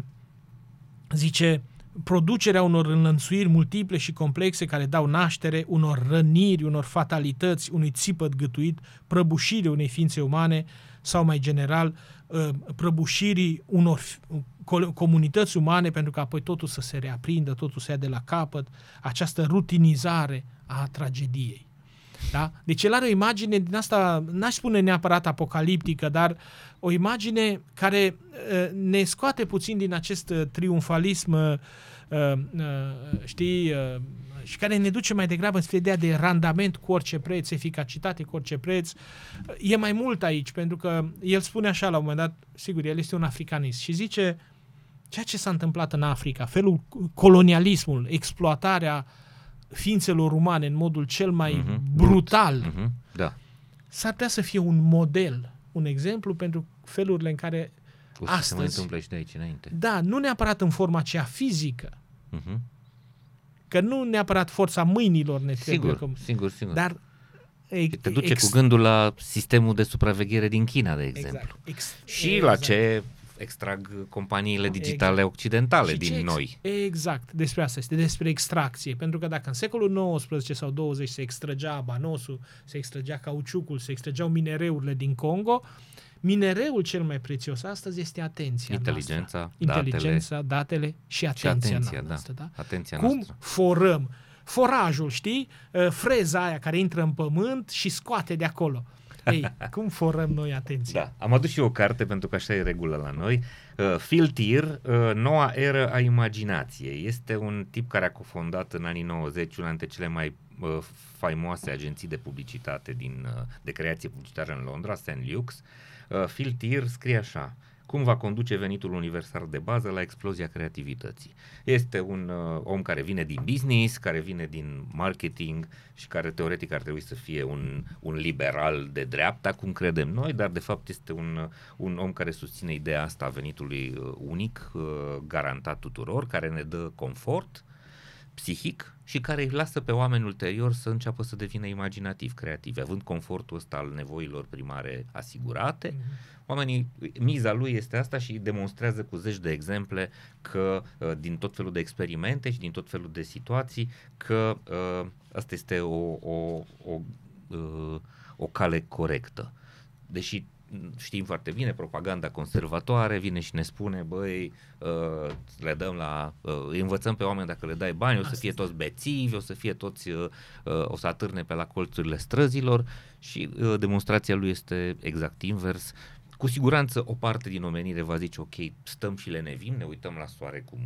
zice, producerea unor înlănțuiri multiple și complexe care dau naștere unor răniri, unor fatalități, unui țipăt gătuit, prăbușire unei ființe umane sau mai general uh, prăbușirii unor f- co- comunități umane pentru că apoi totul să se reaprindă, totul să ia de la capăt, această rutinizare a tragediei. Da? Deci el are o imagine din asta, n-aș spune neapărat apocaliptică, dar o imagine care uh, ne scoate puțin din acest uh, triumfalism, uh, uh, știi, uh, și care ne duce mai degrabă spre ideea de randament cu orice preț, eficacitate cu orice preț. E mai mult aici, pentru că el spune așa la un moment dat, sigur, el este un africanist și zice ceea ce s-a întâmplat în Africa, felul colonialismul, exploatarea ființelor umane în modul cel mai Mhm. brutal, Mhm. Da. s-ar putea să fie un model, un exemplu pentru felurile în care, O să se Astăzi- mai întâmple și de aici înainte. da, nu neapărat în forma aceea fizică, Mhm. că nu neapărat forța mâinilor ne trebuie, Sigur, că, sigur, sigur. dar E, Te duce cu gândul la sistemul de supraveghere din China, de exemplu. Exact. Ex, Și exact. la ce extrag companiile digitale Exact. occidentale Și din ce ex- noi. Exact, despre asta este, despre extracție. Pentru că dacă în secolul XIX sau 20 se extragea abanosul, se extragea cauciucul, se extrageau minereurile din Congo, minereul cel mai prețios astăzi este atenția Inteligența, noastră. Inteligența, datele și Și atenția, atenția, da. noastră. Da? Atenția Cum noastră. forăm? Forajul, știi? Uh, Freza aia care intră în pământ și scoate de acolo. Ei, cum forăm noi atenția? Da, am adus și eu o carte pentru că așa e regulă la noi. Uh, Phil Tier, uh, Noua eră a imaginației. Este un tip care a cofondat în anii 90 una dintre cele mai uh, faimoase agenții de publicitate din, uh, de creație publicitară în Londra, St. Luke's. Uh, Phil Tier scrie așa cum va conduce venitul universal de bază la explozia creativității. Este un uh, om care vine din business, care vine din marketing și care teoretic ar trebui să fie un, un liberal de dreapta, cum credem noi, dar de fapt este un, uh, un om care susține ideea asta a venitului uh, unic, uh, garantat tuturor, care ne dă confort psihic și care îi lasă pe oameni ulterior să înceapă să devină imaginativ, creativi, având confortul ăsta al nevoilor primare asigurate. Oamenii, miza lui este asta și demonstrează cu zeci de exemple că uh, din tot felul de experimente și din tot felul de situații că uh, asta este o, o, o, uh, o cale corectă. Deși m, știm foarte bine, propaganda conservatoare vine și ne spune, băi, uh, le dăm la, uh, îi învățăm pe oameni dacă le dai bani, o să Asta fie este. toți bețivi, o să fie toți, uh, uh, o să atârne pe la colțurile străzilor și uh, demonstrația lui este exact invers. Cu siguranță o parte din omenire va zice, ok, stăm și le nevim, ne uităm la soare cum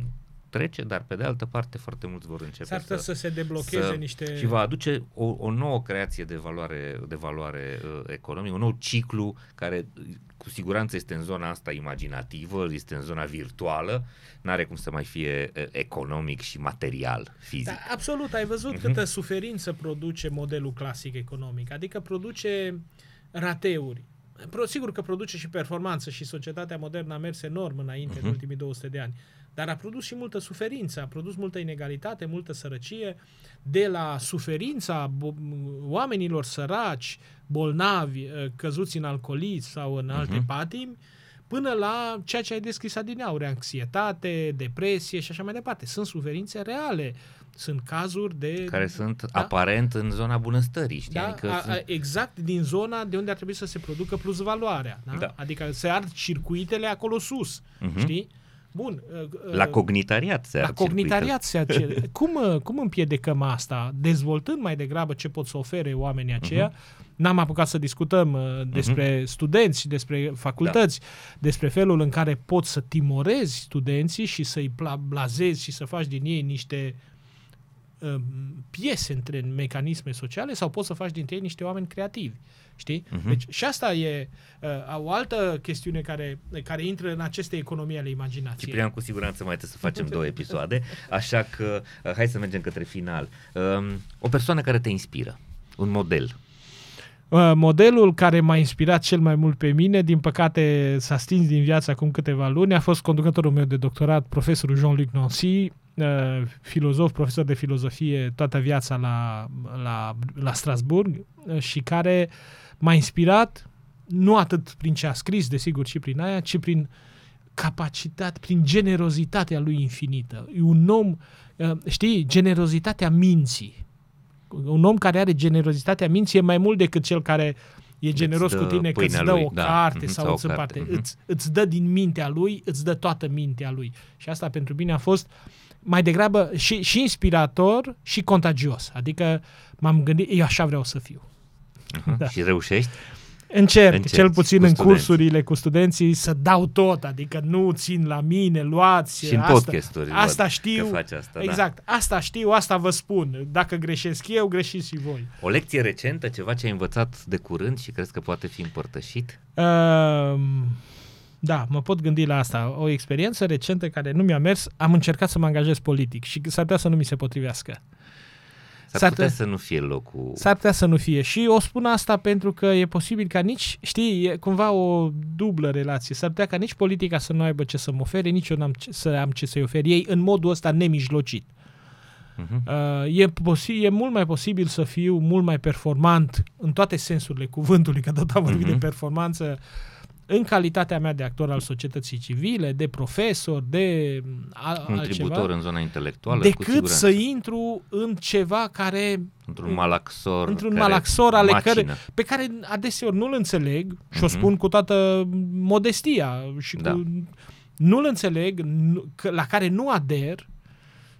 trece, dar pe de altă parte foarte mulți vor începe S-ar putea să, să, se deblocheze să- niște... și va aduce o, o nouă creație de valoare, de valoare uh, economică, un nou ciclu care uh, cu siguranță este în zona asta imaginativă, este în zona virtuală, n-are cum să mai fie uh, economic și material, fizic. Da, absolut, ai văzut Mhm. câtă suferință produce modelul clasic economic, adică produce rateuri. Pro, sigur că produce și performanță și societatea modernă a mers enorm înainte Mhm. în ultimii 200 de ani, dar a produs și multă suferință, a produs multă inegalitate, multă sărăcie, de la suferința bo- oamenilor săraci, bolnavi, eh, căzuți în alcoolism sau în alte Mhm. patimi, până la ceea ce ai descris adineauri, anxietate, depresie și așa mai departe. Sunt suferințe reale, sunt cazuri de... care sunt Da. aparent în zona bunăstării, știi? Da, adică a, sunt- a, exact din zona de unde ar trebui să se producă plus valoarea. Da? Da. Adică se ard circuitele acolo sus. Mhm. Știi? Bun. uh, uh, la cognitariat se la ard circuitele. cognitariat se acele. cum, uh, cum împiedicăm asta? Dezvoltând mai degrabă ce pot să ofere oamenii aceia. Mhm. N-am apucat să discutăm uh, despre studenți și despre facultăți, Da. despre felul în care poți să timorezi studenții și să-i pla- blazezi și să faci din ei niște uh, piese între mecanisme sociale sau poți să faci dintre ei niște oameni creativi. Știi? Mhm. Deci și asta e uh, o altă chestiune care, care intră în aceste economii ale imaginației. Ciprian, cu siguranță mai trebuie să facem două episoade, așa că uh, hai să mergem către final. Um, o persoană care te inspiră, un model. Uh, Modelul care m-a inspirat cel mai mult pe mine, din păcate s-a stins din viață acum câteva luni, a fost conducătorul meu de doctorat, profesorul Jean-Luc Nancy, uh, filozof, profesor de filozofie toată viața la, la, la Strasburg uh, și care m-a inspirat nu atât prin ce a scris, desigur, și prin aia, ci prin capacitate, prin generozitatea lui infinită. E un om, uh, știi, generozitatea minții. Un om care are generozitatea minții e mai mult decât cel care e generos dă cu tine că îți pâinea dă lui, o da, carte mhm, sau sau îți o împarte. carte, mhm. Îți, îți dă din mintea lui, îți dă toată mintea lui. Și asta pentru mine a fost mai degrabă și, și inspirator și contagios. Adică m-am gândit, eu așa vreau să fiu. Uh-huh. Da. Și reușești? Încerc, Încerci cel puțin cu în studenții. cursurile cu studenții, să dau tot, adică nu țin la mine, luați. Și în asta, podcasturi Asta văd știu. că faci asta, da. exact, asta știu, asta vă spun. Dacă greșesc eu, greșiți și voi. O lecție recentă, ceva ce ai învățat de curând și crezi că poate fi împărtășit? Um, da, mă pot gândi la asta. O experiență recentă care nu mi-a mers, am încercat să mă angajez politic și s-ar putea să nu mi se potrivească. S-ar, S-ar putea putea- să nu fie locul... S-ar putea să nu fie. Și o spun asta pentru că e posibil ca nici, știi, e cumva o dublă relație. S-ar putea ca nici politica să nu aibă ce să-mi ofere, nici eu n-am ce, să am ce să-i ofer ei în modul ăsta nemijlocit. Mhm. Uh, e, posi- e mult mai posibil să fiu mult mai performant în toate sensurile cuvântului, că tot am vorbit Mhm. de performanță, în calitatea mea de actor al societății civile, de profesor, de mm, a, Contributor altceva, în zona intelectuală, cu decât siguranță. să intru în ceva care Într-un malaxor. într-un care malaxor ale macină. care, pe care adeseori nu-l înțeleg și o Mhm. spun cu toată modestia și Da. cu, nu-l înțeleg, nu, că, la care nu ader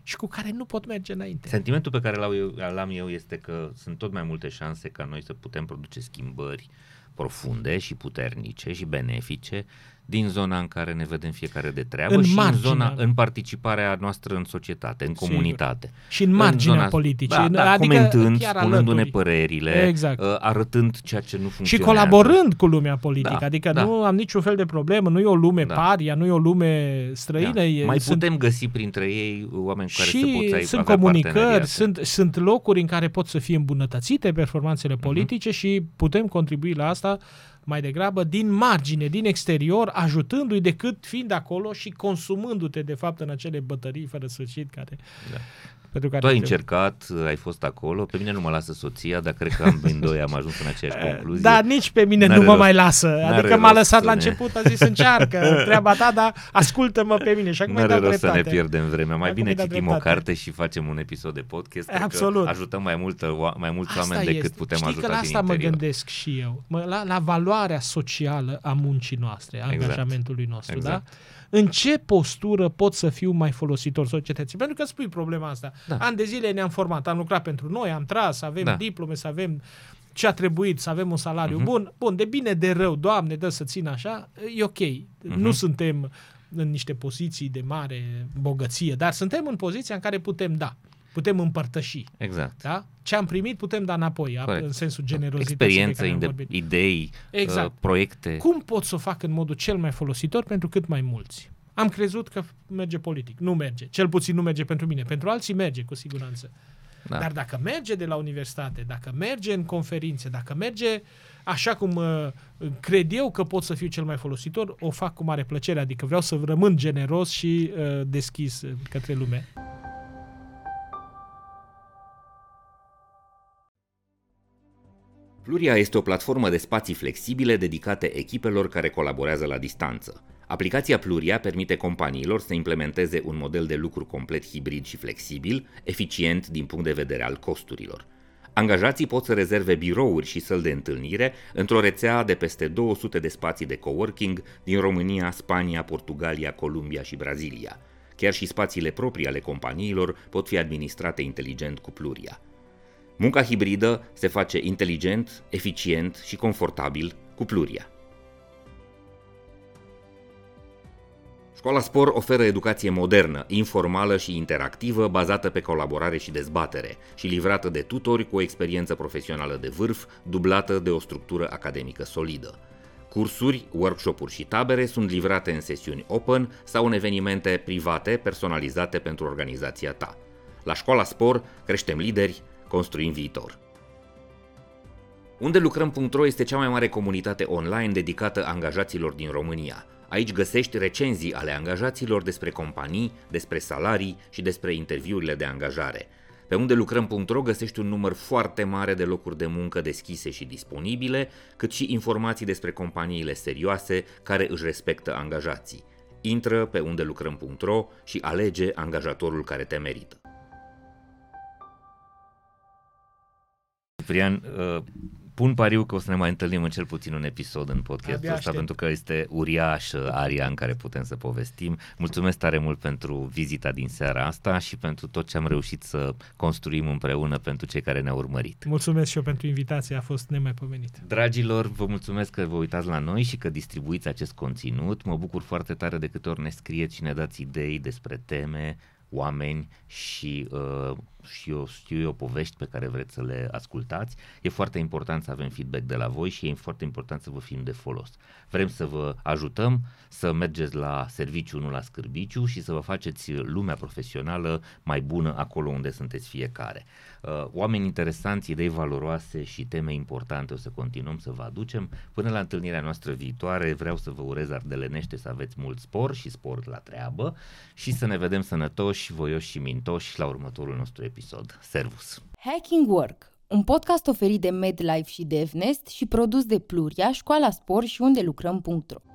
și cu care nu pot merge înainte. Sentimentul pe care l-au eu, l-am eu este că sunt tot mai multe șanse ca noi să putem produce schimbări profunde și puternice și benefice din zona în care ne vedem fiecare de treabă În și marginea. în zona în participarea noastră în societate, în Sigur. comunitate. și în marginea zona- politicii. Da, în- da, adică comentând, chiar spunându-ne alături. părerile, Exact. uh, arătând ceea ce nu Și funcționează. colaborând cu lumea politică. Da, adică da. nu am niciun fel de problemă, nu e o lume Da. paria, nu e o lume străină. Da. E, Mai sunt, putem găsi printre ei oameni cu care să și poți ai- sunt avea comunicări, parteneriate. sunt, sunt locuri în care pot să fie îmbunătățite performanțele Mhm. politice și putem contribui la asta mai degrabă din margine, din exterior, ajutându-i decât fiind acolo și consumându-te de fapt în acele bătării fără sfârșit care... Da. Pentru care Tu ai te- încercat, ai fost acolo, pe mine nu mă lasă soția, dar cred că amândoi am ajuns în aceeași concluzie. Da, nici pe mine N-are nu mă rost- mai lasă. n-are Adică m-a rost lăsat să la ne- început, a zis încearcă treaba ta, dar ascultă-mă pe mine. Și acum îi Nu are dau rost să ne dreptate. pierdem vremea. Mai Acum bine îi dau citim o dreptate. carte și facem un episod de podcast. Cred Absolut. Că ajutăm mai, multă, oa- mai mulți Asta oameni decât este. putem Știi ajuta că la din asta mă interior. gândesc și eu. Mă, la, la valoarea socială a muncii noastre, a Exact. angajamentului nostru. Exact. Da? În ce postură pot să fiu mai folositor societății? Pentru că spui problema asta. Da. An de zile ne-am format, am lucrat pentru noi, am tras, să avem Da. diplome, să avem ce a trebuit, să avem un salariu Mhm. bun. Bun, de bine, de rău, Doamne, dă să țin așa, e ok. Mhm. Nu suntem în niște poziții de mare bogăție, dar suntem în poziția în care putem da, putem împărtăși. Exact. Da? Ce am primit putem da înapoi, a- Corect. în sensul generozității Experiență, de care am inde- vorbit. idei, Exact. uh, proiecte. Cum pot să o fac în modul cel mai folositor pentru cât mai mulți? Am crezut că merge politic. Nu merge. Cel puțin nu merge pentru mine. Pentru alții merge, cu siguranță. Da. Dar dacă merge de la universitate, dacă merge în conferințe, dacă merge așa cum uh, cred eu că pot să fiu cel mai folositor, o fac cu mare plăcere. Adică vreau să rămân generos și uh, deschis uh, către lume. Pluria este o platformă de spații flexibile dedicate echipelor care colaborează la distanță. Aplicația Pluria permite companiilor să implementeze un model de lucru complet hibrid și flexibil, eficient din punct de vedere al costurilor. Angajații pot să rezerve birouri și săli de întâlnire într-o rețea de peste 200 de spații de coworking din România, Spania, Portugalia, Columbia și Brazilia. Chiar și spațiile proprii ale companiilor pot fi administrate inteligent cu Pluria. Munca hibridă se face inteligent, eficient și confortabil cu Pluria. Școala Spor oferă educație modernă, informală și interactivă, bazată pe colaborare și dezbatere și livrată de tutori cu o experiență profesională de vârf, dublată de o structură academică solidă. Cursuri, workshop-uri și tabere sunt livrate în sesiuni open sau în evenimente private personalizate pentru organizația ta. La Școala Spor creștem lideri, construim viitor. Unde lucrăm.ro este cea mai mare comunitate online dedicată angajaților din România. Aici găsești recenzii ale angajaților despre companii, despre salarii și despre interviurile de angajare. Pe unde lucrăm.ro găsești un număr foarte mare de locuri de muncă deschise și disponibile, cât și informații despre companiile serioase care își respectă angajații. Intră pe unde lucrăm.ro și alege angajatorul care te merită. Ciprian, uh, pun pariu că o să ne mai întâlnim în cel puțin un episod în podcastul Abia ăsta, aștept. pentru că este uriașă aria în care putem să povestim. Mulțumesc tare mult pentru vizita din seara asta și pentru tot ce am reușit să construim împreună pentru cei care ne-au urmărit. Mulțumesc și eu pentru invitație, a fost nemaipomenit. Dragilor, vă mulțumesc că vă uitați la noi și că distribuiți acest conținut. Mă bucur foarte tare de câte ori ne scrieți și ne dați idei despre teme, oameni și uh, și eu știu eu povești pe care vreți să le ascultați. E foarte important să avem feedback de la voi și e foarte important să vă fim de folos. Vrem să vă ajutăm să mergeți la serviciu, nu la scârbiciu și să vă faceți lumea profesională mai bună acolo unde sunteți fiecare. Uh, oameni interesanți, idei valoroase și teme importante o să continuăm să vă aducem. Până la întâlnirea noastră viitoare vreau să vă urez ardelenește să aveți mult spor și sport la treabă și să ne vedem sănătoși, voioși și mintoși la următorul nostru episod. Servus! Hacking Work, un podcast oferit de MedLife și DevNest și produs de Pluria, Școala Spor și unde lucrăm.ro